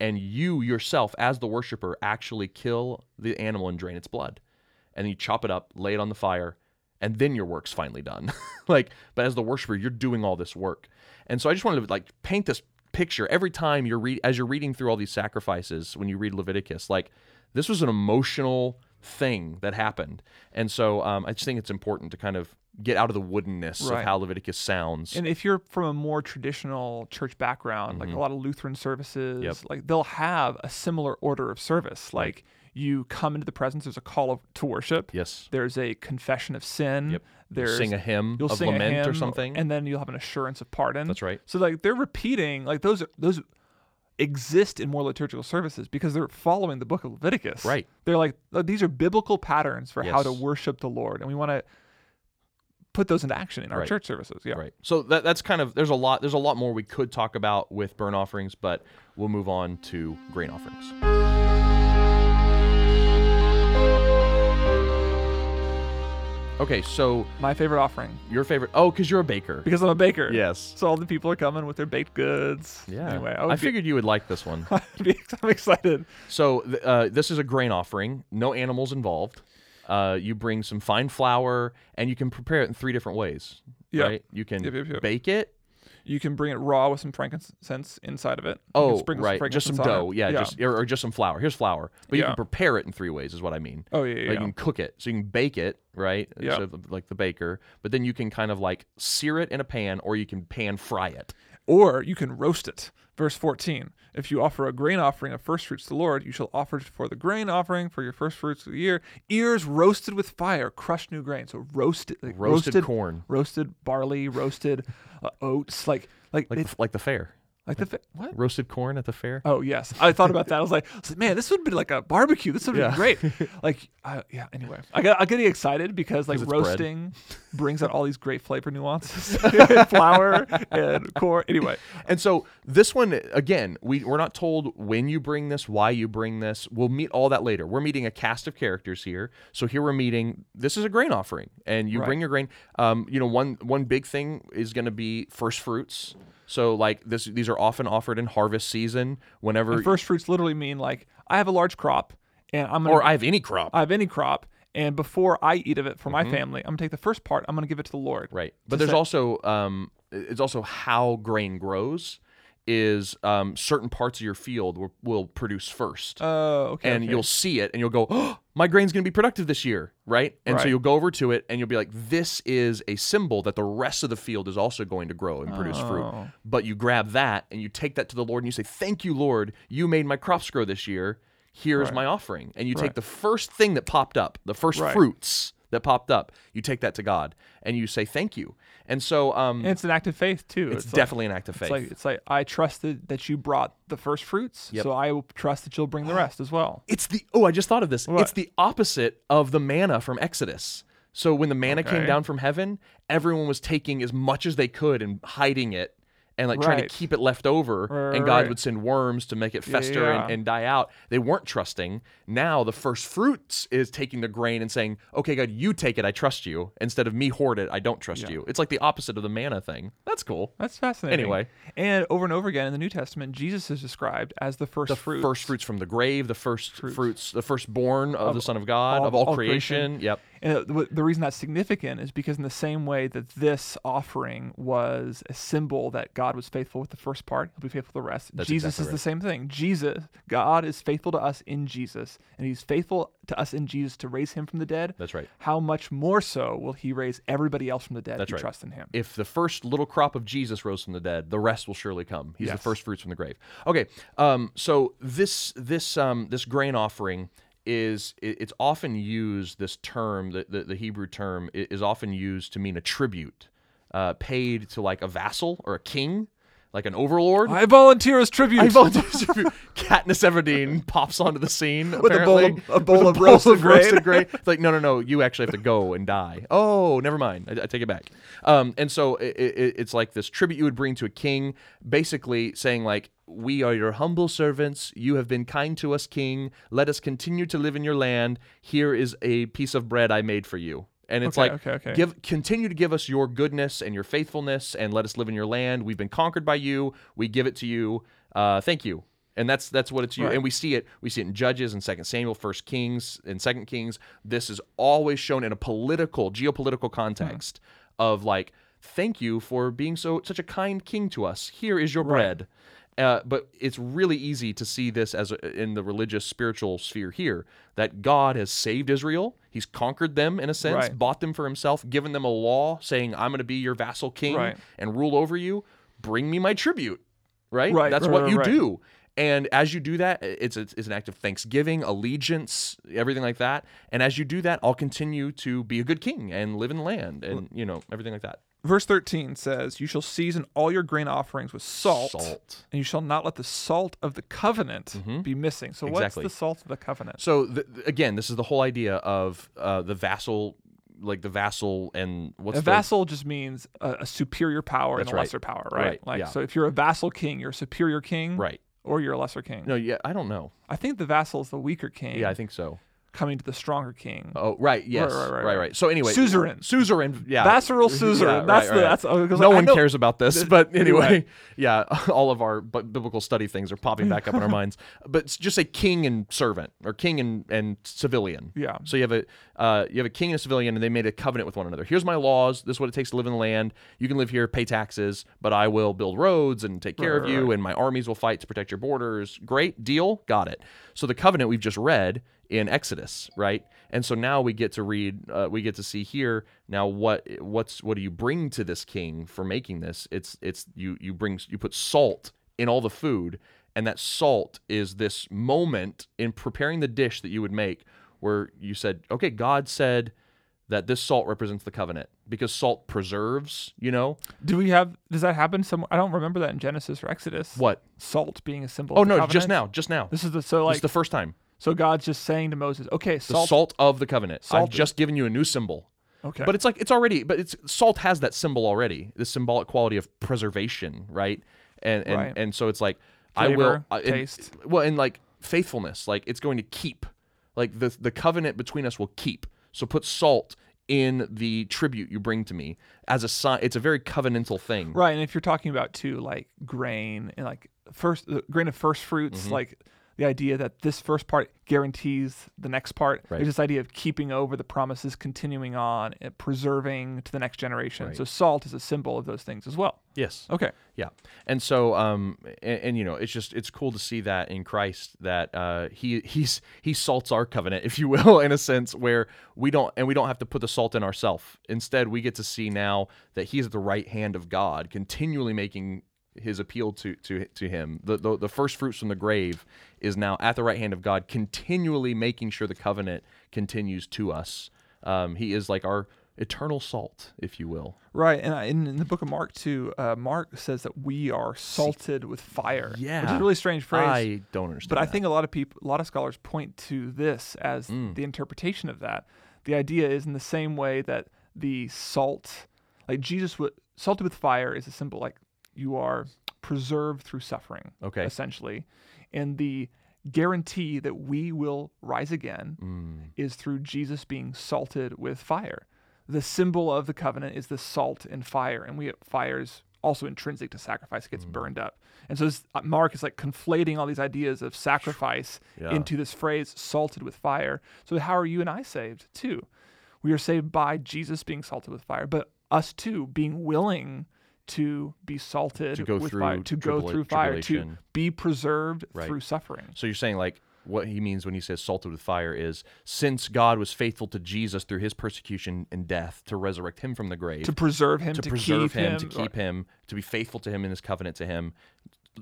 and you yourself, as the worshiper, actually kill the animal and drain its blood, and then you chop it up, lay it on the fire, and then your work's finally done. like, but as the worshiper, you're doing all this work, and so I just wanted to like paint this picture every time you're read as you're reading through all these sacrifices when you read Leviticus, like this was an emotional thing that happened, and so um, I just think it's important to kind of get out of the woodenness Right. of how Leviticus sounds. And if you're from a more traditional church background, like a lot of Lutheran services, Mm-hmm. Yep. like they'll have a similar order of service. Like you come into the presence, there's a call of, to worship. yes, There's a confession of sin. Yep. There's sing a hymn you'll of sing a lament or something. and then you'll have an assurance of pardon. That's right. So like they're repeating like those those exist in more liturgical services because they're following the book of Leviticus. Right. They're like "Oh, these are biblical patterns for how to worship the Lord, and we want to put those into action in our Right. church services. Yeah. Right. So that, that's kind of there's a lot there's a lot more we could talk about with burnt offerings, but we'll move on to grain offerings. Okay, so My favorite offering your favorite? Oh, because you're a baker. because I'm a baker. Yes. So all the people are coming with their baked goods. Yeah. Anyway, I, be- figured you would like this one. I'd be- I'm excited. So th- uh, this is a grain offering. No animals involved. Uh, you bring some fine flour, and you can prepare it in three different ways. Yeah. Right. You can Yep, yep, yep. bake it. You can bring it raw with some frankincense inside of it. You can Oh, right. Just some dough. it. Yeah, Just or, or just some flour. Here's flour. But you Yeah. can prepare it in three ways. Is what I mean. Oh yeah, yeah. Like you can cook it, so you can bake it, right? Yeah. So like the baker, but then you can kind of like sear it in a pan, or you can pan fry it. Or you can roast it. Verse 14. If you offer a grain offering of first fruits to the Lord, you shall offer it for the grain offering for your first fruits of the year, ears roasted with fire, crushed new grain. So roasted, like Roasted corn. roasted barley, roasted uh, oats, like like Like the, like the fair, like the fa- what? roasted corn at the fair. Oh yes, I thought about that. I was like, I was like, man, this would be like a barbecue. This would Yeah. be great. Like, uh, yeah. Anyway, I I'm getting excited because like it's bread. roasting brings out all these great flavor nuances, flour and corn. Anyway, And so this one again, we we're not told when you bring this, why you bring this. We'll meet all that later. We're meeting a cast of characters here. So here we're meeting. This is a grain offering, and you Right. bring your grain. Um, you know, one one big thing is going to be first fruits. So like this, these are often offered in harvest season. Whenever, and first fruits literally mean like I have a large crop and I'm gonna or I have any crop, I have any crop. And before I eat of it for my family, I'm gonna take the first part. I'm gonna give it to the Lord. Mm-hmm. Right. But there's say- also um it's also how grain grows is um certain parts of your field will, will produce first. Oh, okay. and okay. you'll see it and you'll go, oh, my grain's going to be productive this year, right? And so you'll go over to it and you'll be like, this is a symbol that the rest of the field is also going to grow and produce fruit. Oh. But you grab that and you take that to the Lord and you say, thank you, Lord, you made my crops grow this year. Here's Right. my offering. And you Right. take the first thing that popped up, the first Right. fruits that popped up, you take that to God and you say, thank you. And so um, And it's an act of faith too. it's, like- definitely an act of faith. It's like it's like I trusted that you brought the first fruits, Yep. so I will trust that you'll bring the rest as well. It's the oh, I just thought of this. What? It's the opposite of the manna from Exodus. So when the manna came down from heaven, everyone was taking as much as they could and hiding it and like trying to keep it left over. Right, and God right. would send worms to make it fester yeah. And, and die out. They weren't trusting. Now the first fruits is taking the grain and saying, "Okay, God, you take it. I trust you." Instead of me hoard it, I don't trust Yeah. you. It's like the opposite of the manna thing. That's cool. That's fascinating. Anyway. and over and over again in the New Testament, Jesus is described as the first The fruits. first fruits from the grave, the first fruits, the firstborn of, Of the Son of God, all- of all, all creation. creation. Yep. And the, the- reason that's significant is because in the same way that this offering was a symbol that God was faithful with the first part, he'll be faithful with the rest. That's Jesus exactly is right. the same thing. Jesus, God is faithful to us in Jesus, and he's faithful to us in Jesus to raise him from the dead. That's right. How much more so will he raise everybody else from the dead That's right. trust in him? if the first little crop of Jesus rose from the dead, the rest will surely come. He's the first fruits from the grave. Okay, um, so this this um, this grain offering is it's often used. This term, the the, the Hebrew term, is often used to mean a tribute uh, paid to like a vassal or a king, like an overlord. I volunteer as tribute. I volunteer as tribute. Katniss Everdeen pops onto the scene With a bowl of- a bowl of roasted grain. roasted grain. It's like, no, no, no. You actually have to go and die. Oh, never mind. I, I take it back. Um, and so it, it, it's like this tribute you would bring to a king, basically saying like, "We are your humble servants. You have been kind to us, King. Let us continue to live in your land. Here is a piece of bread I made for you." And it's Okay, like, okay, okay. give continue to give us your goodness and your faithfulness, and let us live in your land. We've been conquered by you. We give it to you. Uh, thank you. And that's that's what it's you. Right. And we see it. We see it in Judges and Second Samuel, First Kings, and Second Kings. This is always shown in a political, geopolitical context of like, thank you for being so such a kind king to us. Here is your bread. Uh, but it's really easy to see this as a, in the religious spiritual sphere here that God has saved Israel. He's conquered them in a sense, Right. bought them for himself, given them a law saying, I'm going to be your vassal king Right. and rule over you. Bring me my tribute. Right? Right, That's what you do. And as you do that, it's, it's, it's an act of thanksgiving, allegiance, everything like that. And as you do that, I'll continue to be a good king and live in the land and, you know, everything like that. Verse 13 says, You shall season all your grain offerings with salt, Salt. and you shall not let the salt of the covenant be missing. So, Mm-hmm. Exactly. what's the salt of the covenant? So th- again, this is the whole idea of uh, the vassal, like the vassal and what's A the vassal just means a, a superior power That's and a right. lesser power, right? Right, Like, yeah. so if you're a vassal king, you're a superior king, right? or you're a lesser king. No, yeah, I don't know. I think the vassal is the weaker king Yeah, I think so. Coming to the stronger king. Oh, right, yes, right, right, right, right. So anyway, Suzerain. suzerain, yeah, Vassal suzerain. Yeah, that's right, the that's no I one cares about this, Th- but anyway, yeah, all of our bu- biblical study things are popping back up in our minds. But just say king and servant, or king and, and civilian. Yeah. So you have a uh, you have a king and a civilian, and they made a covenant with one another. Here's my laws. This is what it takes to live in the land. You can live here, pay taxes, but I will build roads and take care Right, of you, right. and my armies will fight to protect your borders. Great deal, got it. So the covenant we've just read in Exodus, right? And so now we get to read, uh, we get to see here now what what's what do you bring to this king for making this? It's it's you you bring you put salt in all the food, and that salt is this moment in preparing the dish that you would make, where you said, okay, God said that this salt represents the covenant because salt preserves, you know Do we have? Does that happen somewhere? I don't remember that in Genesis or Exodus. what? Salt being a symbol. Oh no, just now, just now. This is the so This like is the first time. So God's just saying to Moses, okay, The salt. salt, of the covenant. I've Salt- just given you a new symbol. okay, But it's like it's already but it's salt has that symbol already. The symbolic quality of preservation, right? And and Right. and so it's like I will Flavor, uh, and- taste. well, and like faithfulness, like it's going to keep. Like the the covenant between us will keep. So put salt in the tribute you bring to me as a sign. It's a very covenantal thing. right. And if you're talking about too like grain and like first the grain of first fruits, Mm-hmm. like the idea that this first part guarantees the next part. Right. There's this idea of keeping over the promises, continuing on, and preserving to the next generation. Right. So salt is a symbol of those things as well. Yes. Okay. Yeah, and so um, and, and you know, it's just it's cool to see that in Christ that uh, he he's he salts our covenant, if you will, in a sense where we don't and we don't have to put the salt in ourselves. Instead, we get to see now that he's at the right hand of God, continually making his appeal to to to him. The, the the first fruits from the grave is now at the right hand of God, continually making sure the covenant continues to us. Um, he is like our eternal salt, if you will. Right, and in, in the book of Mark too, uh, Mark says that we are salted with fire. Yeah, which is a really strange phrase. I don't understand. but I think a lot of people, a lot of scholars point to this as Mm. the interpretation of that. The idea is in the same way that the salt, like Jesus would salted with fire, is a symbol like you are preserved through suffering. Okay. essentially, and the guarantee that we will rise again Mm. is through Jesus being salted with fire. The symbol of the covenant is the salt and fire, and we fire is also intrinsic to sacrifice; it Mm. gets burned up. And so this, uh, Mark is like conflating all these ideas of sacrifice Yeah. into this phrase "salted with fire." So how are you and I saved too? We are saved by Jesus being salted with fire, but us too being willing to be salted To go with through fire, to go through fire, to be preserved Right. through suffering. So you're saying like what he means when he says salted with fire is since God was faithful to Jesus through his persecution and death to resurrect him from the grave, To preserve him, to, to, preserve keep him, to keep him, to be faithful to him in his covenant to him.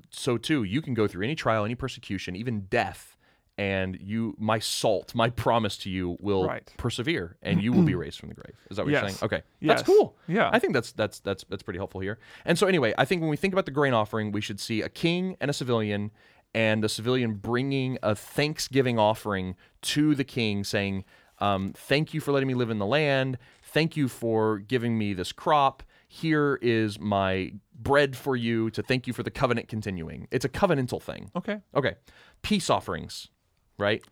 So too, you can go through any trial, any persecution, even death, and you, my salt, my promise to you will Right. persevere, and you will be raised from the grave. Is that what you're saying? Okay, Yes. that's cool. Yeah. I think that's that's that's that's pretty helpful here. And so anyway, I think when we think about the grain offering, we should see a king and a civilian, and the civilian bringing a thanksgiving offering to the king, saying, um, "Thank you for letting me live in the land. Thank you for giving me this crop. Here is my bread for you to thank you for the covenant continuing. It's a covenantal thing. Okay. Okay, peace offerings, right?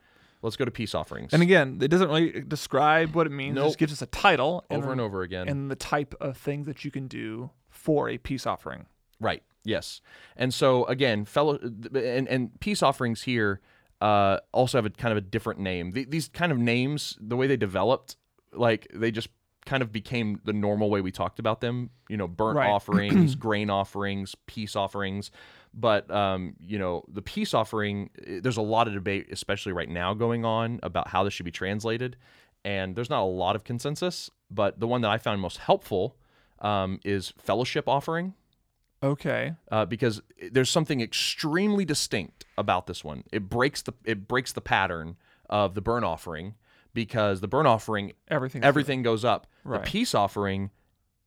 Let's go to peace offerings. And again, it doesn't really describe what it means. It just gives us a title over then- and over again. and the type of things that you can do for a peace offering. Right. Yes. And so again, fellow and and peace offerings here uh, also have a kind of a different name. Th- these kind of names, the way they developed, like they just kind of became the normal way we talked about them. You know, burnt Right. offerings, grain offerings, peace offerings. But um, you know, the peace offering, eh, there's a lot of debate, especially right now, going on about how this should be translated, and there's not a lot of consensus. But the one that I found most helpful um, is fellowship offering Okay. uh, because there's something extremely distinct about this one. It breaks the it breaks the pattern of the burn offering because the burn offering Everything. everything goes up. Right. The peace offering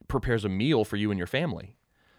prepares a meal for you and your family.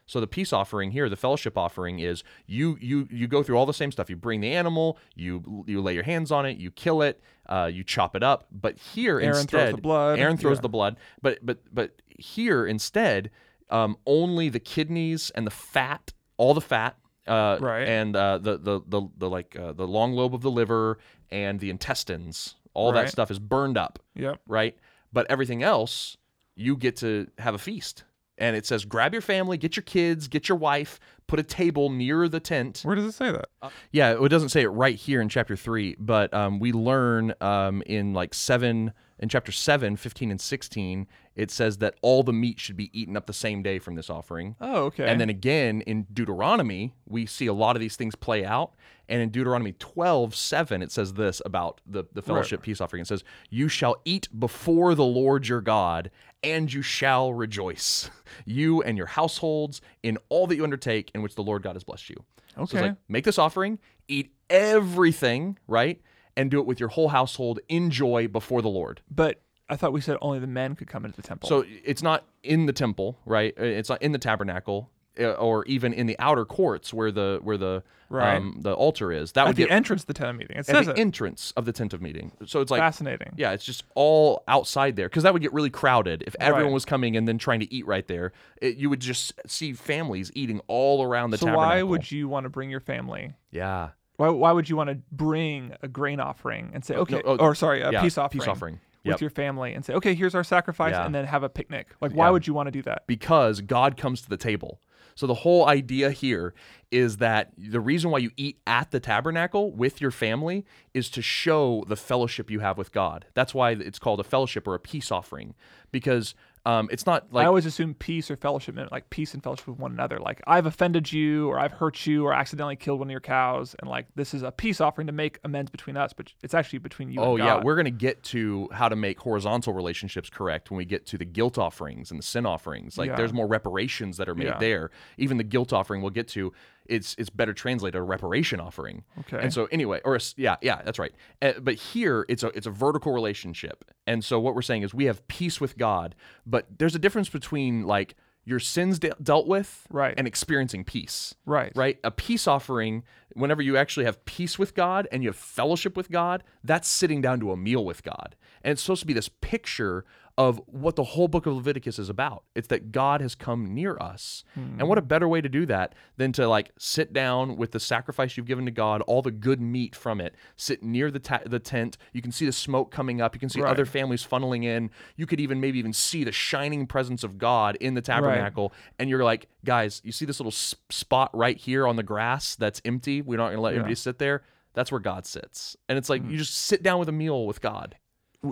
So the peace offering here, the fellowship offering is you you you go through all the same stuff. You bring the animal, you you lay your hands on it, you kill it, uh, you chop it up. But here Aaron throws the blood, Aaron throws yeah. the blood. But but but here instead, um, only the kidneys and the fat, all the fat, uh, Right. and uh, the, the the the like uh, the long lobe of the liver and the intestines, all Right. that stuff is burned up Yep. right? But everything else, you get to have a feast. And it says, grab your family, get your kids, get your wife, put a table near the tent. Where does it say that? Yeah, it doesn't say it right here in chapter 3, but um, we learn um, in like 7, in chapter 7, 15 and 16, it says that all the meat should be eaten up the same day from this offering. Oh, okay. And then again in Deuteronomy, we see a lot of these things play out. And in Deuteronomy 12, 7, it says this about the, the fellowship peace offering. It says, You shall eat before the Lord your God, and you shall rejoice, you and your households, in all that you undertake in which the Lord God has blessed you. So it's Okay. like, make this offering, eat everything, right? And do it with your whole household in joy before the Lord. but I thought we said only the men could come into the temple. So it's not in the temple, right? It's not in the tabernacle, or even in the outer courts where the where the Right. um, the altar is. That at would the get entrance to the tent of meeting, it at says the it. entrance of the tent of meeting. So it's like Fascinating. yeah, it's just all outside there because that would get really crowded if everyone Right. was coming and then trying to eat right there. It, you would just see families eating all around the So tabernacle. why would you want to bring your family? Yeah. Why, why would you want to bring a grain offering and say, okay, oh, or sorry, a yeah, peace offering, peace offering. with Yep. your family and say, okay, here's our sacrifice, Yeah. and then have a picnic? Like, why Yeah. would you want to do that? because God comes to the table. So the whole idea here is that the reason why you eat at the tabernacle with your family is to show the fellowship you have with God. That's why it's called a fellowship or a peace offering because um, it's not like I always assume peace or fellowship meant like peace and fellowship with one another. Like I've offended you, or I've hurt you, or accidentally killed one of your cows, and like this is a peace offering to make amends between us, but it's actually between you. Oh yeah, we're going to get to how to make horizontal relationships correct when we get to the guilt offerings and the sin offerings. Like Yeah. there's more reparations that are made Yeah. there. Even the guilt offering we'll get to it's it's better translated a reparation offering. Okay. And so anyway, or a yeah, yeah, that's right. Uh, but here it's a it's a vertical relationship. And so what we're saying is we have peace with God, but there's a difference between like your sins de- dealt with Right. and experiencing peace right, right? A peace offering, whenever you actually have peace with God and you have fellowship with God, that's sitting down to a meal with God. And it's supposed to be this picture of what the whole book of Leviticus is about. It's that God has come near us. And what a better way to do that than to like sit down with the sacrifice you've given to God, all the good meat from it, sit near the ta- the tent. You can see the smoke coming up. You can see Right. other families funneling in. You could even maybe even see the shining presence of God in the tabernacle. And you're like, guys, you see this little s- spot right here on the grass that's empty? We're not going to let Yeah. anybody sit there. That's where God sits. And it's like Mm-hmm. you just sit down with a meal with God.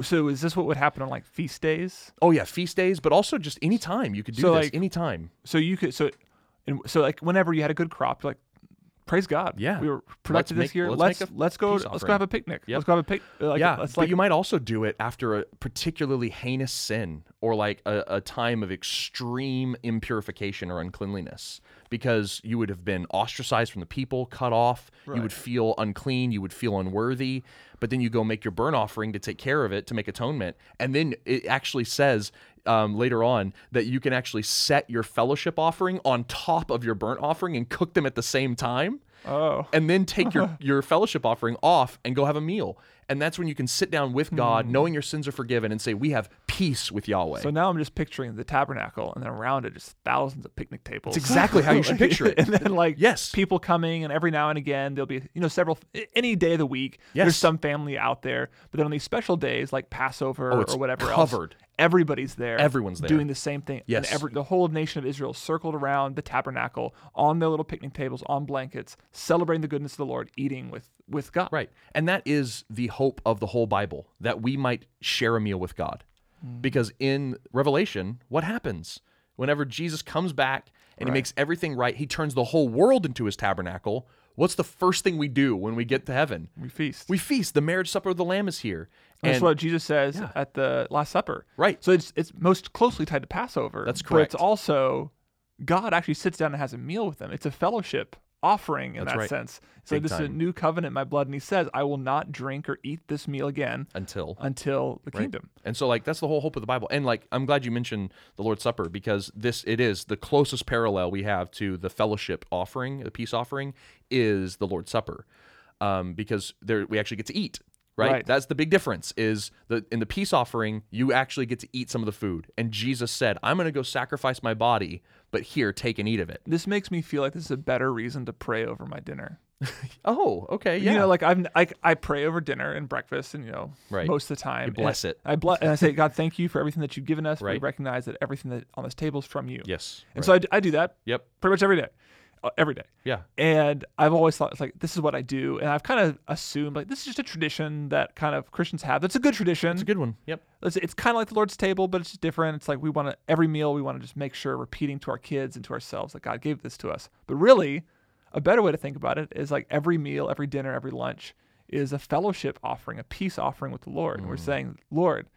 So is this what would happen on like feast days? Oh yeah, feast days, but also just any time you could do So, this like- anytime. So you could so, and so like whenever you had a good crop, you're like, praise God. Yeah. we were productive make- this year. let's Let's let's, go. Let's offering. go have a picnic. Yep. Let's go have a picnic. Uh, like, yeah, let's but you might also do it after a particularly heinous sin or like a, a time of extreme impurification or uncleanliness because you would have been ostracized from the people, cut off. You would feel unclean. You would feel unworthy. But then you go make your burnt offering to take care of it, to make atonement. And then it actually says um, later on that you can actually set your fellowship offering on top of your burnt offering and cook them at the same time oh and then take your, your fellowship offering off and go have a meal. And that's when you can sit down with God, knowing your sins are forgiven, and say, We have peace with Yahweh. Hmm. So now I'm just picturing the tabernacle, and then around it just thousands of picnic tables. It's exactly how you should picture it. and then like Yes. people coming, and every now and again there'll be you know several any day of the week. Yes. There's some family out there, but then on these special days like Passover Oh, or whatever covered. else, everybody's there. Everyone's there. doing the same thing. Yes. And every the whole nation of Israel circled around the tabernacle on their little picnic tables on blankets, celebrating the goodness of the Lord, eating with with God. right. And that is the hope of the whole Bible, that we might share a meal with God. Mm. Because in Revelation, what happens? Whenever Jesus comes back and he makes everything right, he turns the whole world into his tabernacle. What's the first thing we do when we get to heaven? We feast. We feast. The marriage supper of the Lamb is here. That's And- what Jesus says Yeah. at the Last Supper. Right. So it's it's most closely tied to Passover. That's correct. But it's also God actually sits down and has a meal with them. It's a fellowship offering in That's that right. sense. So Big this is a new covenant my blood, and he says, I will not drink or eat this meal again until until the Right. kingdom. And so like that's the whole hope of the Bible. And like I'm glad you mentioned the Lord's Supper because this it is the closest parallel we have to the fellowship offering, the peace offering is the Lord's Supper. Um, because there we actually get to eat. Right? Right. That's the big difference is the in the peace offering you actually get to eat some of the food. And Jesus said, "I'm going to go sacrifice my body, but here take and eat of it." This makes me feel like this is a better reason to pray over my dinner. Oh, okay. Yeah. You know, like I've, I, I pray over dinner and breakfast, and you know, Right. most of the time, You bless it. I bless, and I say, God, thank you for everything that you've given us. We Right. recognize that everything that on this table is from you. yes. And right. so I do that Yep. pretty much every day, every day. Yeah. And I've always thought it's like this is what I do, and I've kind of assumed like this is just a tradition that kind of Christians have. That's a good tradition. It's a good one. Yep. It's, it's kind of like the Lord's table, but it's just different. It's like we want to every meal we want to just make sure repeating to our kids and to ourselves that God gave this to us. But really, a better way to think about it is like every meal, every dinner, every lunch is a fellowship offering, a peace offering with the Lord. And we're Mm. saying, Lord,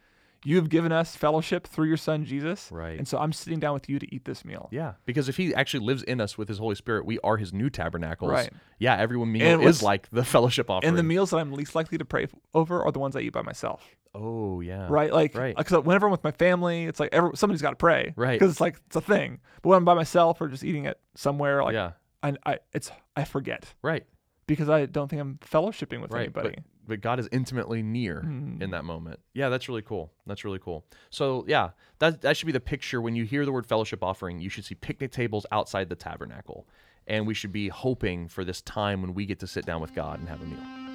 you have given us fellowship through your Son Jesus, Right. And so I'm sitting down with you to eat this meal. Yeah, because if he actually lives in us with his Holy Spirit, we are his new tabernacles. Right. Yeah, every meal is like the fellowship offering. And the meals that I'm least likely to pray over are the ones I eat by myself. oh yeah. right? Like, Right. Because whenever I'm with my family, it's like every, somebody's got to pray, Right. Because it's like it's a thing. But when I'm by myself or just eating it somewhere, like, yeah. I, I, it's I forget Right. Because I don't think I'm fellowshipping with Right. anybody. But but God is intimately near Mm. in that moment. Yeah, that's really cool. That's really cool. So yeah, that that should be the picture when you hear the word fellowship offering. You should see picnic tables outside the tabernacle, and we should be hoping for this time when we get to sit down with God and have a meal.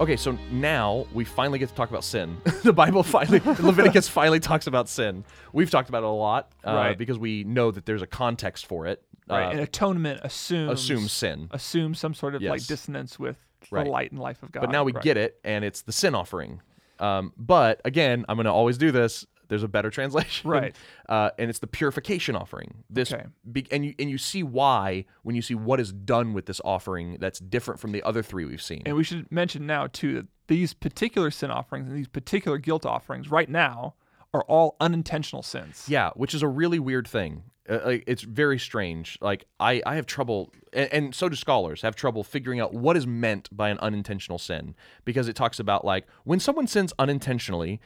Okay, so now we finally get to talk about sin. the Bible finally, Leviticus finally talks about sin. We've talked about it a lot uh, Right. because we know that there's a context for it. right. Uh, and atonement assumes assumes sin. assumes some sort of like dissonance with Right. the light and life of God. But now we right. get it, and it's the sin offering. Um, but again, I'm going to always do this. There's a better translation, Right. Uh, and it's the purification offering. This, Okay. be, and you and you see why when you see what is done with this offering that's different from the other three we've seen. And we should mention now too that these particular sin offerings and these particular guilt offerings right now are all unintentional sins. Yeah, which is a really weird thing. Uh, like, it's very strange. Like I, I have trouble, and, and so do scholars have trouble figuring out what is meant by an unintentional sin because it talks about like when someone sins unintentionally,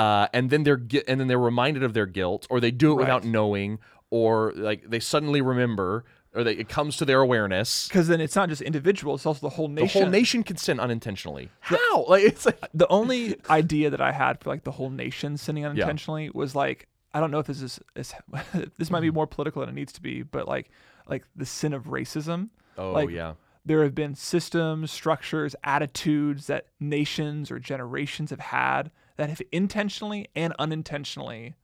uh, and then they're and then they're reminded of their guilt, or they do it without knowing, or like they suddenly remember, or they, it comes to their awareness. Because then it's not just individual; it's also the whole nation. The whole nation can sin unintentionally. How? Like it's like the only idea that I had for like the whole nation sinning unintentionally was like I don't know if this is, is this might be more political than it needs to be, but like like the sin of racism. oh like, yeah, There have been systems, structures, attitudes that nations or generations have had that have intentionally and unintentionally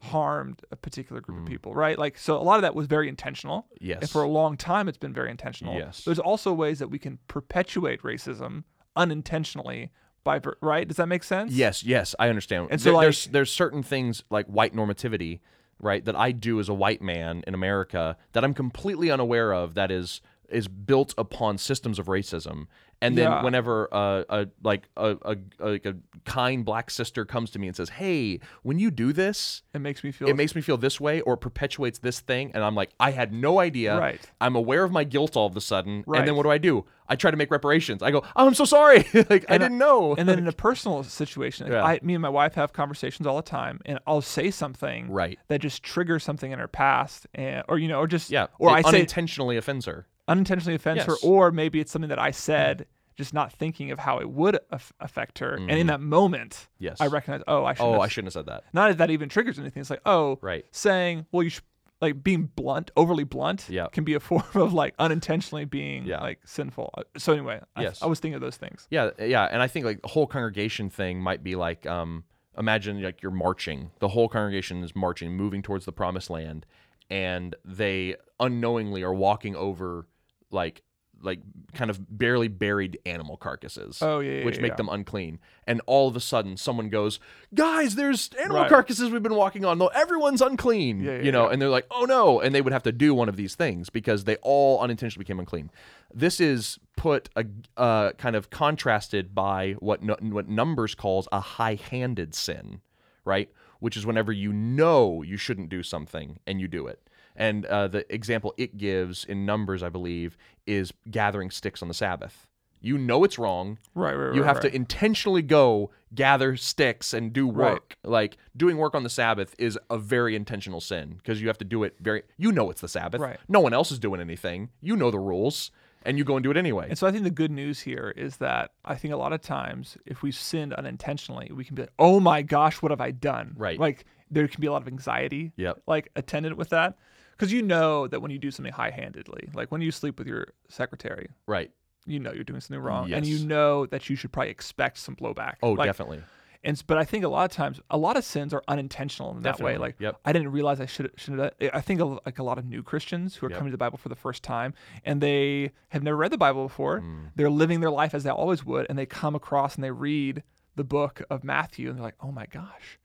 harmed a particular group of people, right? Like so a lot of that was very intentional. Mm. yes. And for a long time, it's been very intentional. Yes. There's also ways that we can perpetuate racism unintentionally by, right? Does that make sense? Yes, yes, I understand. And so, There- there's there's certain things like white normativity, right, that I do as a white man in America that I'm completely unaware of. That is is built upon systems of racism. And then Yeah. whenever uh, a like a, a, like a kind black sister comes to me and says, "Hey, when you do this, It makes me feel. it makes me feel this way or it perpetuates this thing," and I'm like, "I had no idea." Right. I'm aware of my guilt all of a sudden, right. and then what do I do? I try to make reparations. I go, "Oh, I'm so sorry. like I And I- didn't know." and then in a personal situation, Yeah. I, me and my wife have conversations all the time, and I'll say something Right. that just triggers something in her past, and or you know, or just yeah, or it I say unintentionally offends her. Unintentionally offends her, or maybe it's something that I said, just not thinking of how it would aff- affect her, and in that moment, Mm. Yes. I recognize, oh, I should. Oh, have I shouldn't have said that. Not that that even triggers anything. It's like, oh, Right. saying, well, you should, like being blunt, overly blunt, Yeah. can be a form of like unintentionally being Yeah. like sinful. Uh, So anyway, I, Yes. I was thinking of those things. Yeah, yeah, and I think like the whole congregation thing might be like, um, imagine like you're marching. The whole congregation is marching, moving towards the promised land, and they unknowingly are walking over like like kind of barely buried animal carcasses. Oh, yeah, yeah, which yeah, make yeah. them unclean. And all of a sudden, someone goes, "Guys, there's animal Right. carcasses we've been walking on. though Everyone's unclean." You know, and they're like, "Oh no!" And they would have to do one of these things because they all unintentionally became unclean. This is put a uh, kind of contrasted by what nu- what Numbers calls a high-handed sin, right? Which is whenever you know you shouldn't do something and you do it. And uh, the example it gives in Numbers, I believe, is gathering sticks on the Sabbath. You know it's wrong. Right, right, right You have right. to intentionally go gather sticks and do Right. work. Like doing work on the Sabbath is a very intentional sin because you have to do it very. You know it's the Sabbath. Right. No one else is doing anything. You know the rules, and you go and do it anyway. And so I think the good news here is that I think a lot of times if we've sinned unintentionally, we can be like, "Oh my gosh, what have I done?" Right. Like there can be a lot of anxiety, Yep. like attendant with that, because you know that when you do something high-handedly, like when you sleep with your secretary, right. you know you're doing something wrong, and you know that you should probably expect some blowback. Oh, Like, definitely. And s- but I think a lot of times, a lot of sins are unintentional in that way. Definitely. Like, Yep. I didn't realize I should should have. I think a, like a lot of new Christians who are Yep. coming to the Bible for the first time and they have never read the Bible before. Mm. They're living their life as they always would, and they come across and they read the book of Matthew, and they're like, "Oh my gosh,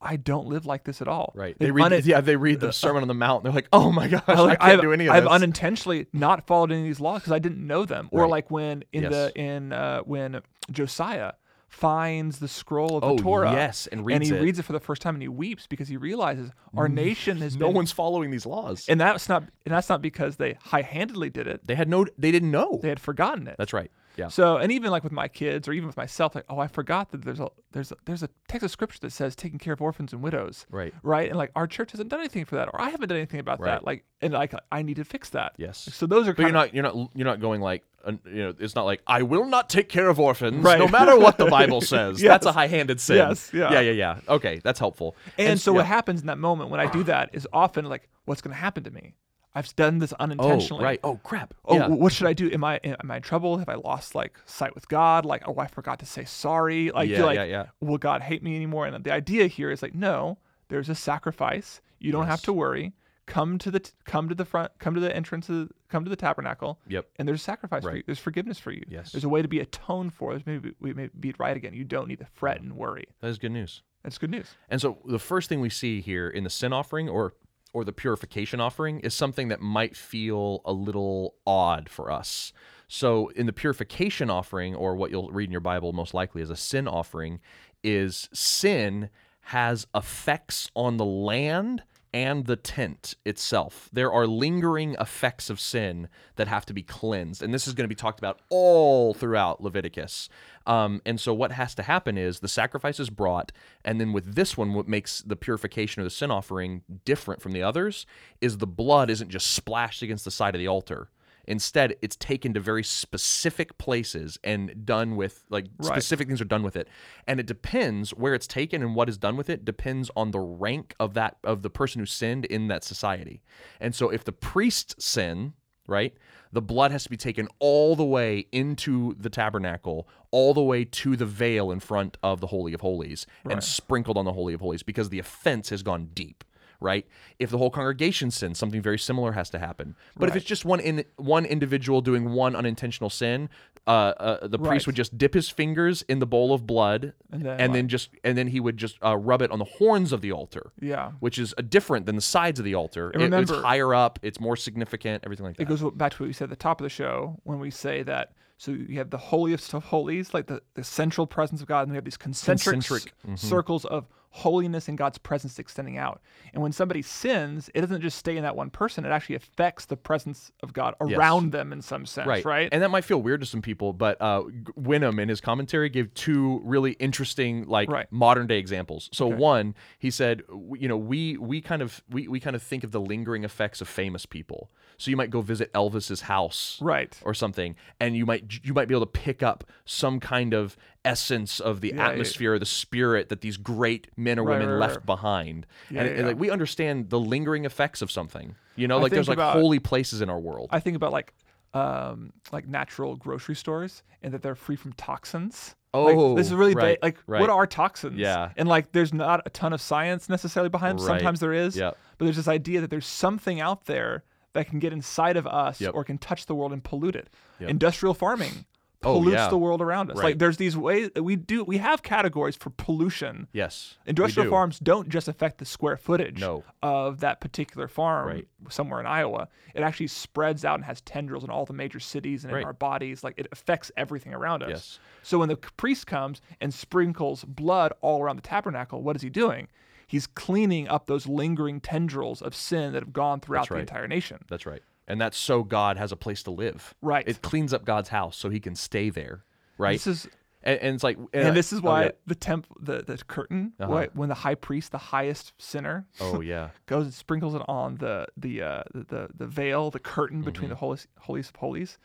I don't live like this at all. Right. They've They read. unin- yeah, they read the Sermon on the Mount. And they're like, "Oh my gosh, I, like, can't I've, do any of this. I've unintentionally not followed any of these laws because I didn't know them. Or like when in Yes. the in uh, when Josiah finds the scroll of the Oh, Torah, yes, and reads and he it. reads it for the first time and he weeps because he realizes our nation has no been. one's following these laws. and that's not and that's not because they high-handedly did it; they had no. They didn't know. they had forgotten it. That's right. Yeah. So, and even like with my kids, or even with myself, like, oh, I forgot that there's a there's a, there's a text of scripture that says taking care of orphans and widows, Right. right? And like our church hasn't done anything for that, or I haven't done anything about Right. that. Like, and like I need to fix that. Yes. So those are But kind you're of not you're not you're not going like uh, you know it's not like I will not take care of orphans Right. no matter what the Bible says. Yes. That's a high-handed sin. Yes, yeah. yeah, yeah, yeah. Okay, that's helpful. And, so yeah. what happens in that moment when I do that is often like, what's going to happen to me? I've done this unintentionally. Oh, right. Oh, crap. Oh, yeah. what should I do? Am I am I in trouble? Have I lost like sight with God? Like, oh, I forgot to say sorry. Like, Yeah, like, yeah, yeah. will God hate me anymore? And the idea here is like, no, there's a sacrifice. You don't have to worry. Come to the t- come to the front. Come to the entrance. Of, the, come to the tabernacle. Yep. And there's a sacrifice for you. There's forgiveness for you. Yes. There's a way to be atoned for. There's maybe we may be right again. You don't need to fret mm. and worry. That is good news. That's good news. And so the first thing we see here in the sin offering or or the purification offering is something that might feel a little odd for us. So in the purification offering or what you'll read in your Bible most likely as a sin offering is sin has effects on the land and the tent itself. There are lingering effects of sin that have to be cleansed. And this is going to be talked about all throughout Leviticus. Um, and so, what has to happen is the sacrifice is brought. And then, with this one, what makes the purification or the sin offering different from the others is the blood isn't just splashed against the side of the altar. Instead, it's taken to very specific places and done with like Right. specific things are done with it. And it depends where it's taken and what is done with it depends on the rank of that of the person who sinned in that society. And so if the priests sin, right? The blood has to be taken all the way into the tabernacle, all the way to the veil in front of the Holy of Holies, and sprinkled on the Holy of Holies because the offense has gone deep right? If the whole congregation sins, something very similar has to happen. But if it's just one in one individual doing one unintentional sin, uh, uh, the priest Right. would just dip his fingers in the bowl of blood, And then, and then just and then he would just uh, rub it on the horns of the altar. Yeah. Which is different than the sides of the altar. And It- it's higher up. It's more significant. Everything like that. It goes back to what we said at the top of the show when we say that. So you have the holiest of holies, like the, the central presence of God, and we have these concentric, Concentric, mhm. circles of holiness and God's presence extending out. And when somebody sins, it doesn't just stay in that one person; it actually affects the presence of God Yes. around them in some sense, right right? and that might feel weird to some people but uh Wenham in his commentary gave two really interesting like Right. modern day examples so Okay. one he said you know we we kind of we, we kind of think of the lingering effects of famous people so you might go visit elvis's house right. or something and you might you might be able to pick up some kind of essence of the Yeah, yeah. atmosphere the spirit that these great men or Right, women right, left right. behind Yeah, and, yeah, and, like we understand the lingering effects of something you know like there's like about- holy places in our world I think about like um like natural grocery stores and that they're free from toxins. Oh, like, this is really ba- like what are toxins? Yeah. and like there's not a ton of science necessarily behind. them. Sometimes there is, but there's this idea that there's something out there that can get inside of us Yep. or can touch the world and pollute it. Yep. Industrial farming Oh, pollutes yeah. the world around us. Right. Like there's these ways we do we have categories for pollution. Yes. Industrial do. farms don't just affect the square footage No. of that particular farm Right. somewhere in Iowa. It actually spreads out and has tendrils in all the major cities and Right. in our bodies. Like it affects everything around us. Yes. So when the priest comes and sprinkles blood all around the tabernacle, what is he doing? He's cleaning up those lingering tendrils of sin that have gone throughout the entire nation. That's right. And that's so God has a place to live. Right. It cleans up God's house so he can stay there. Right. This is and, and it's like and this is oh, why yeah. the temp the, the curtain Uh-huh. why- when the high priest the highest sinner Oh yeah. goes and sprinkles it on the the uh, the, the veil the curtain Mm-hmm. between the holies holies of holies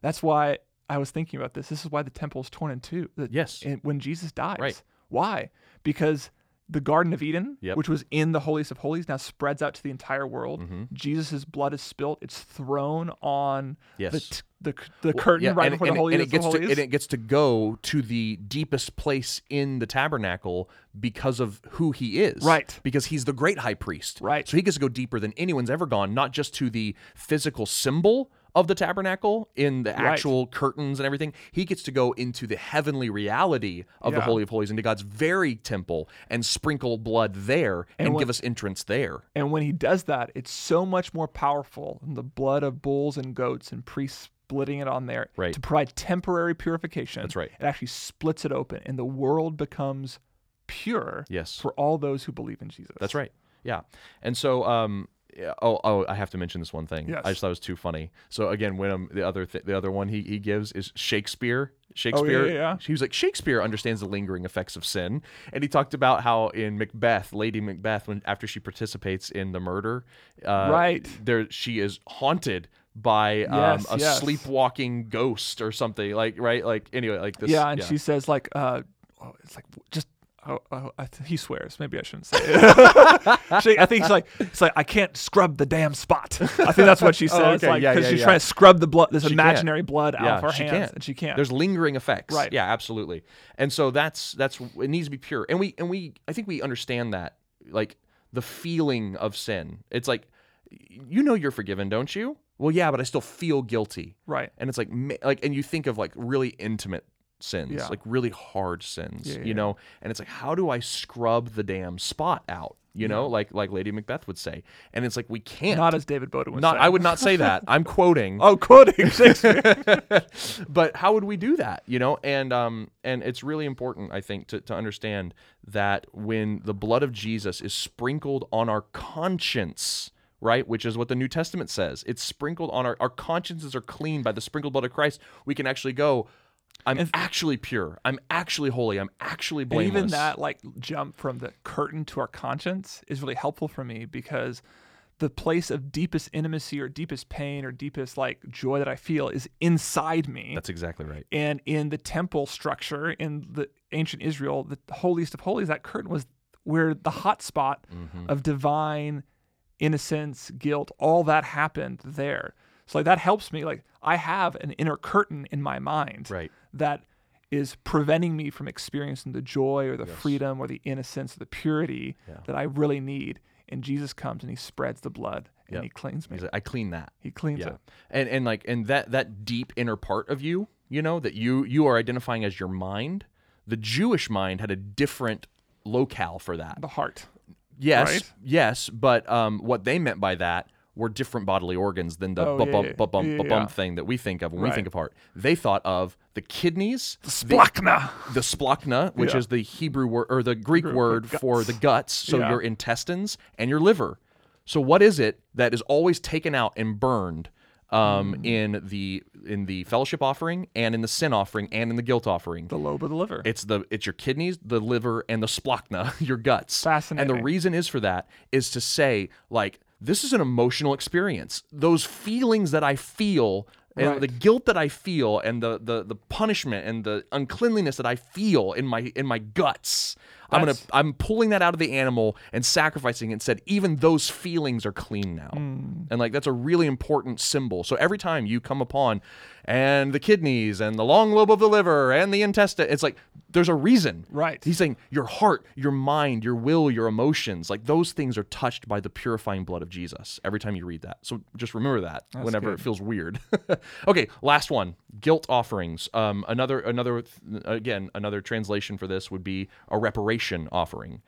that's why i was thinking about this this is why the temple is torn in two the- Yes. in- when jesus dies Right. why because the garden of eden Yep. which was in the holiest of holies now spreads out to the entire world Mm-hmm. jesus' blood is spilt it's thrown on the t- the, the curtain Yeah, right and, before and, the holies and it of gets holies to and it gets to go to the deepest place in the tabernacle because of who he is. Right. Because he's the great high priest. Right. So he gets to go deeper than anyone's ever gone, not just to the physical symbol of the tabernacle in the actual curtains and everything. He gets to go into the heavenly reality of the Holy of Holies, into God's very temple, and sprinkle blood there and, when- give us entrance there. And when he does that, it's so much more powerful than the blood of bulls and goats and priests splitting it on there Right. to provide temporary purification. That's right. It actually splits it open, and the world becomes pure Yes. for all those who believe in Jesus. That's right. Yeah. And so, um, yeah, oh, oh, I have to mention this one thing. Yes. I just thought it was too funny. So again, when um, the other th- the other one he, he gives is Shakespeare. Shakespeare. Oh, yeah, yeah. He was like Shakespeare understands the lingering effects of sin, and he talked about how in Macbeth, Lady Macbeth, when after she participates in the murder, uh, Right. there she is haunted by um, Yes, a yes. sleepwalking ghost or something like right like anyway like this Yeah, and she says like, uh, oh, it's like just. Oh, oh, th- he swears. Maybe I shouldn't say it. I think it's like it's like I can't scrub the damn spot. I think that's what she oh, says. Oh, okay. Like Yeah, because yeah, she's yeah. trying to scrub the blood, this She can't. imaginary blood out Yeah, of her she hands, can't. and she can't. There's lingering effects. Right. Yeah, absolutely. And so that's that's it needs to be pure. And we and we I think we understand that like the feeling of sin. It's like you know you're forgiven, don't you? Well, yeah, but I still feel guilty. right. And it's like like and you think of like really intimate sins, Yeah. like really hard sins, Yeah, yeah, you know? And it's like how do I scrub the damn spot out? You know, like like Lady Macbeth would say. And it's like we can't. Not as David Bowden would Not say. I would not say that. I'm quoting Oh, quoting Shakespeare. but how would we do that you know and um and it's really important i think to, to understand that when the blood of jesus is sprinkled on our conscience right which is what the new testament says it's sprinkled on our our consciences are clean by the sprinkled blood of christ we can actually go i'm actually pure i'm actually holy i'm actually And blameless even that like jump from the curtain to our conscience is really helpful for me because the place of deepest intimacy or deepest pain or deepest like joy that I feel is inside me. that's exactly right and in the temple structure in the ancient Israel, the holiest of holies, that curtain was where the hot spot Mm-hmm. of divine innocence, guilt, all that happened there. So like that helps me. Like I have an inner curtain in my mind right that is preventing me from experiencing the joy or the freedom or the innocence or the purity that I really need. And Jesus comes and he spreads the blood and Yep. he cleans me. Like, i clean that He cleans yeah it. and and like and that that deep inner part of you you know that you you are identifying as your mind the jewish mind had a different locale for that The heart. yes Right? yes but um what they meant by that were different bodily organs than the Oh, bump yeah, bump yeah, bump bump yeah, bump yeah. thing that we think of when we Right. think of heart they thought of the kidneys the, Splanchna. the splanchna, which Yeah. is the Hebrew word or the Greek Greek word word, for guts. the guts, so your intestines and your liver. So what is it that is always taken out and burned um, Hmm. in the in the fellowship offering and in the sin offering and in the guilt offering? The lobe of the liver. It's the it's your kidneys, the liver, and the splanchna, your guts. Fascinating. And the reason is for that is to say like this is an emotional experience. Those feelings that I feel. And Right. the guilt that I feel, and the, the the punishment and the uncleanliness that I feel in my in my guts, I'm gonna I'm pulling that out of the animal and sacrificing it. And said even those feelings are clean now, Hmm. and like that's a really important symbol. So every time you come upon and the kidneys and the long lobe of the liver and the intestine. It's like there's a reason. Right. He's saying your heart, your mind, your will, your emotions, like those things are touched by the purifying blood of Jesus every time you read that. So just remember that whenever good. it feels weird. okay, last one. Guilt offerings. Um another another again, another translation for this would be a reparation offering.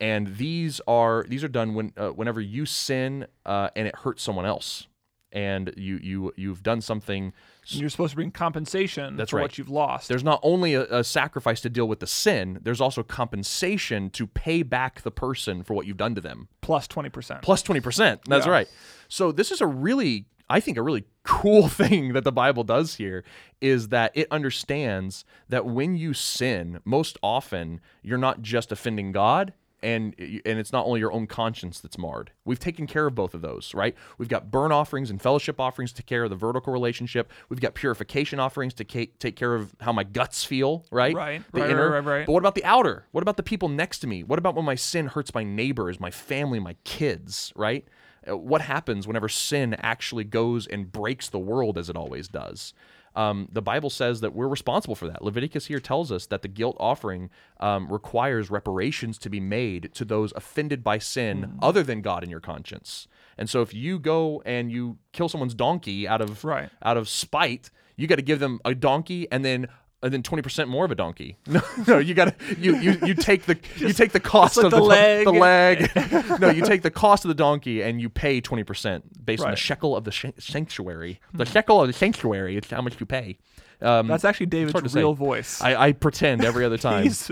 And these are these are done when uh, whenever you sin uh, and it hurts someone else and you you you've done something you're supposed to bring compensation That's for right. what you've lost. there's not only a, a sacrifice to deal with the sin, there's also compensation to pay back the person for what you've done to them. plus 20%. Plus 20%. That's Yeah. right. So this is a really I think a really cool thing that the Bible does here is that it understands that when you sin, most often you're not just offending God and and it's not only your own conscience that's marred. We've taken care of both of those, right? We've got burn offerings and fellowship offerings to care of the vertical relationship. We've got purification offerings to ca- take care of how my guts feel, right? Right, The right, inner. right, right, right. But what about the outer? What about the people next to me? What about when my sin hurts my neighbors, my family, my kids, right? Uh, What happens whenever sin actually goes and breaks the world as it always does? Um, the Bible says that we're responsible for that. Leviticus here tells us that the guilt offering um, requires reparations to be made to those offended by sin Hmm. other than God in your conscience. And so if you go and you kill someone's donkey out of Right. out of spite, you got to give them a donkey and then and then twenty percent more of a donkey. No, no, you got to you you you take the you take the cost like of the the, leg. the leg. no, you take the cost of the donkey and you pay twenty percent based on the shekel of the sh- sanctuary. The shekel of the sanctuary is how much you pay. Um, That's actually David's hard to say. real voice. I, I pretend every other time. He's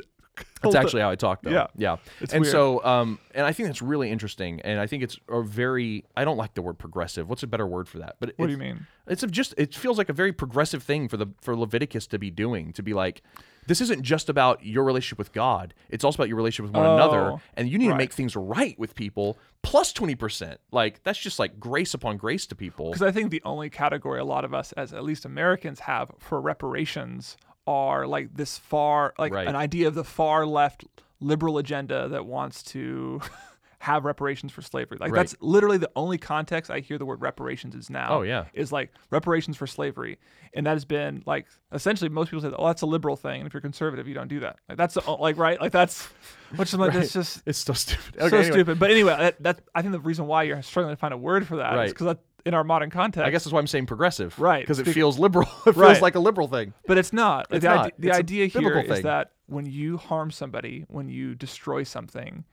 That's actually how I talk, though. Yeah. yeah. It's and weird. so, um, and I think that's really interesting, and I think it's a very. I don't like the word progressive. What's a better word for that? But What do you mean? It's just. It feels like a very progressive thing for the for Leviticus to be doing. To be like, this isn't just about your relationship with God. It's also about your relationship with one another, Oh, and you need to make things right with people. Plus twenty percent. Like that's just like grace upon grace to people. Because I think the only category a lot of us, as at least Americans, have for reparations are like this far, like Right. an idea of the far left liberal agenda that wants to have reparations for slavery. Like Right. that's literally the only context I hear the word reparations is now. Oh, yeah. is like reparations for slavery, and that has been like essentially most people say, oh, that's a liberal thing, and if you're conservative, you don't do that. Like that's the, like right, like that's which is like that's just It's so stupid. so anyway. stupid. But anyway, that, that I think the reason why you're struggling to find a word for that is Right. because in our modern context, I guess that's why I'm saying progressive. Right. Because it Bec- feels liberal. It feels Right. like a liberal thing. But it's not. It's the not. ide- the It's idea here is thing. that when you harm somebody, when you destroy something,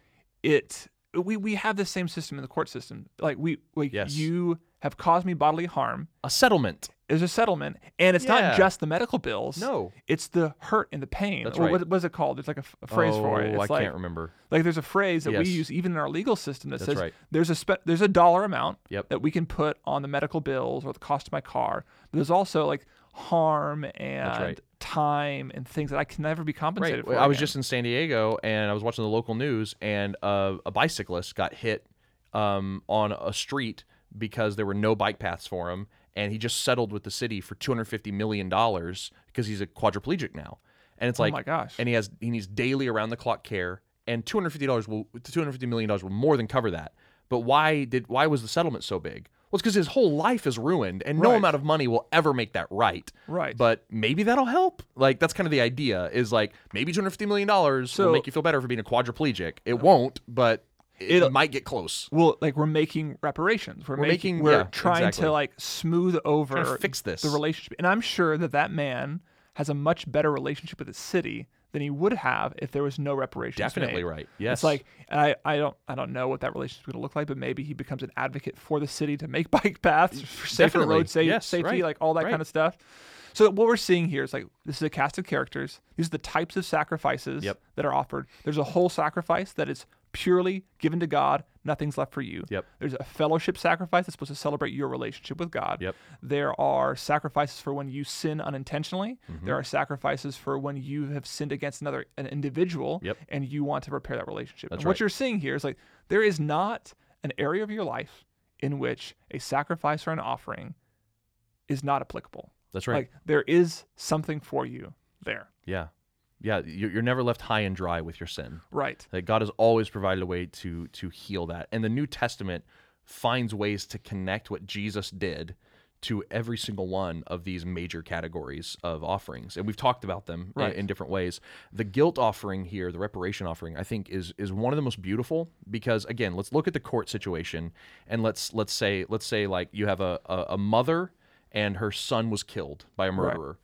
it we, we have the same system in the court system. Like we like Yes. you have caused me bodily harm. A settlement. There's a settlement, and it's Yeah. not just the medical bills. No. it's the hurt and the pain. That's right. what, is it called? There's like a, f- a phrase for it. Oh, It's I like, can't remember. Like there's a phrase that we use even in our legal system that That's says right. there's a spe- there's a dollar amount Yep. that we can put on the medical bills or the cost of my car. But there's also like harm and right. time and things that I can never be compensated for. I was just in San Diego and I was watching the local news, and uh, a bicyclist got hit um, on a street because there were no bike paths for him, and he just settled with the city for two hundred fifty million dollars because he's a quadriplegic now, and it's Oh like, my gosh. and he has he needs daily around the clock care, and two hundred fifty dollars will two hundred fifty million dollars will more than cover that. But why did why was the settlement so big? Well, it's because his whole life is ruined, and no Right. amount of money will ever make that right. Right. But maybe that'll help. Like that's kind of the idea. Is like maybe two hundred fifty million dollars So- will make you feel better for being a quadriplegic. It won't, but it might get close. well, like we're making reparations. We're, We're making, making- we're yeah, trying exactly. to like smooth over fix this. the relationship. And I'm sure that that man has a much better relationship with the city than he would have if there was no reparations. Definitely made. right. Yes. It's like and I, I don't I don't know what that relationship is going to look like, but maybe he becomes an advocate for the city to make bike paths, mm, for safer road sa- Yes, safety, right. like all that Right. kind of stuff. So what we're seeing here is like this is a cast of characters. These are the types of sacrifices Yep. that are offered. There's a whole sacrifice that is purely given to God. Nothing's left for you. Yep. There's a fellowship sacrifice that's supposed to celebrate your relationship with God. Yep. There are sacrifices for when you sin unintentionally. Mm-hmm. There are sacrifices for when you have sinned against another an individual Yep. and you want to repair that relationship. That's and what you're seeing here is like there is not an area of your life in which a sacrifice or an offering is not applicable. that's right. Like there is something for you there. yeah. Yeah. You're you're never left high and dry with your sin. Right. That God has always provided a way to to heal that. And the New Testament finds ways to connect what Jesus did to every single one of these major categories of offerings, and we've talked about them Right. in, different ways. The guilt offering here, the reparation offering, I think is is one of the most beautiful because again, let's look at the court situation and let's let's say let's say like you have a a, a mother and her son was killed by a murderer.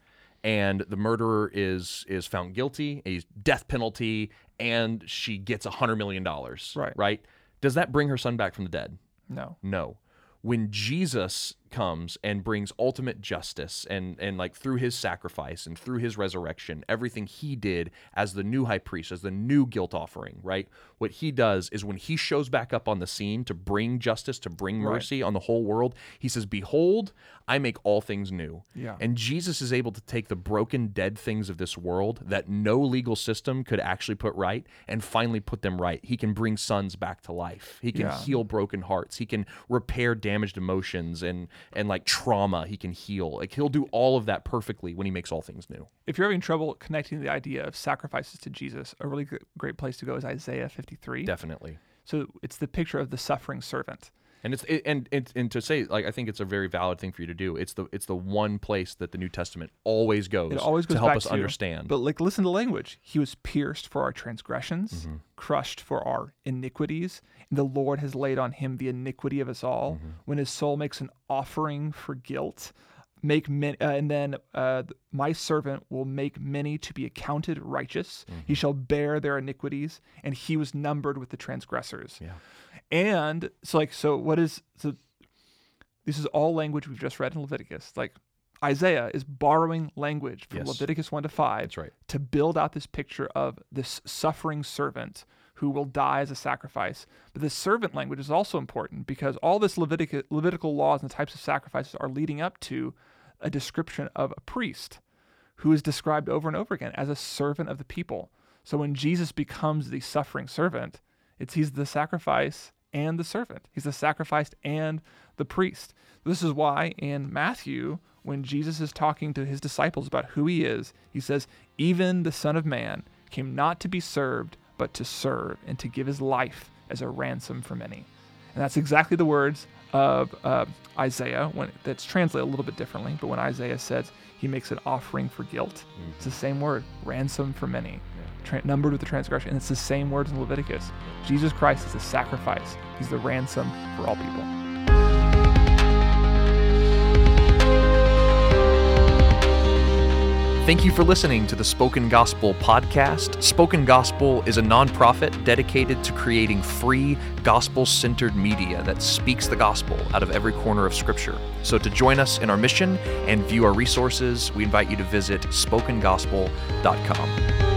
And the murderer is is found guilty, a death penalty, and she gets a hundred million dollars. Right. Right. Does that bring her son back from the dead? No. No. When Jesus comes and brings ultimate justice and and like through his sacrifice and through his resurrection, everything he did as the new high priest, as the new guilt offering, right? What he does is when he shows back up on the scene to bring justice, to bring mercy on the whole world, he says, "Behold, I make all things new." Yeah. And Jesus is able to take the broken, dead things of this world that no legal system could actually put right and finally put them right. He can bring sons back to life. He can Yeah. heal broken hearts. He can repair damaged emotions and and like trauma. He can heal. Like he'll do all of that perfectly when he makes all things new. If you're having trouble connecting the idea of sacrifices to Jesus, a really great place to go is Isaiah 53. Definitely. So it's the picture of the suffering servant. And it's it, and, and and to say like I think it's a very valid thing for you to do. It's the it's the one place that the New Testament always goes, It always goes to help us to, understand. But like, listen to the language. He was pierced for our transgressions, Mm-hmm. crushed for our iniquities, and the Lord has laid on him the iniquity of us all. Mm-hmm. When his soul makes an offering for guilt, make many, uh, and then uh, my servant will make many to be accounted righteous. Mm-hmm. He shall bear their iniquities, and he was numbered with the transgressors. yeah. And so, like, so what is so? This is all language we've just read in Leviticus. Like, Isaiah is borrowing language from Yes. Leviticus one to five That's right. to build out this picture of this suffering servant who will die as a sacrifice. But the servant language is also important because all this Levitic- Levitical laws and the types of sacrifices are leading up to a description of a priest who is described over and over again as a servant of the people. So when Jesus becomes the suffering servant, it's he's the sacrifice and the servant. He's the sacrificed and the priest. This is why in Matthew, when Jesus is talking to his disciples about who he is, he says, Even the Son of Man came not to be served, but to serve and to give his life as a ransom for many. And that's exactly the words of uh, Isaiah when that's translated a little bit differently. But when Isaiah says he makes an offering for guilt, it's the same word, ransom for many, tra- numbered with the transgression. And it's the same words in Leviticus. Jesus Christ is the sacrifice. He's the ransom for all people. Thank you for listening to the Spoken Gospel podcast. Spoken Gospel is a nonprofit dedicated to creating free, gospel centered media that speaks the gospel out of every corner of Scripture. So, to join us in our mission and view our resources, we invite you to visit spokengospel.com.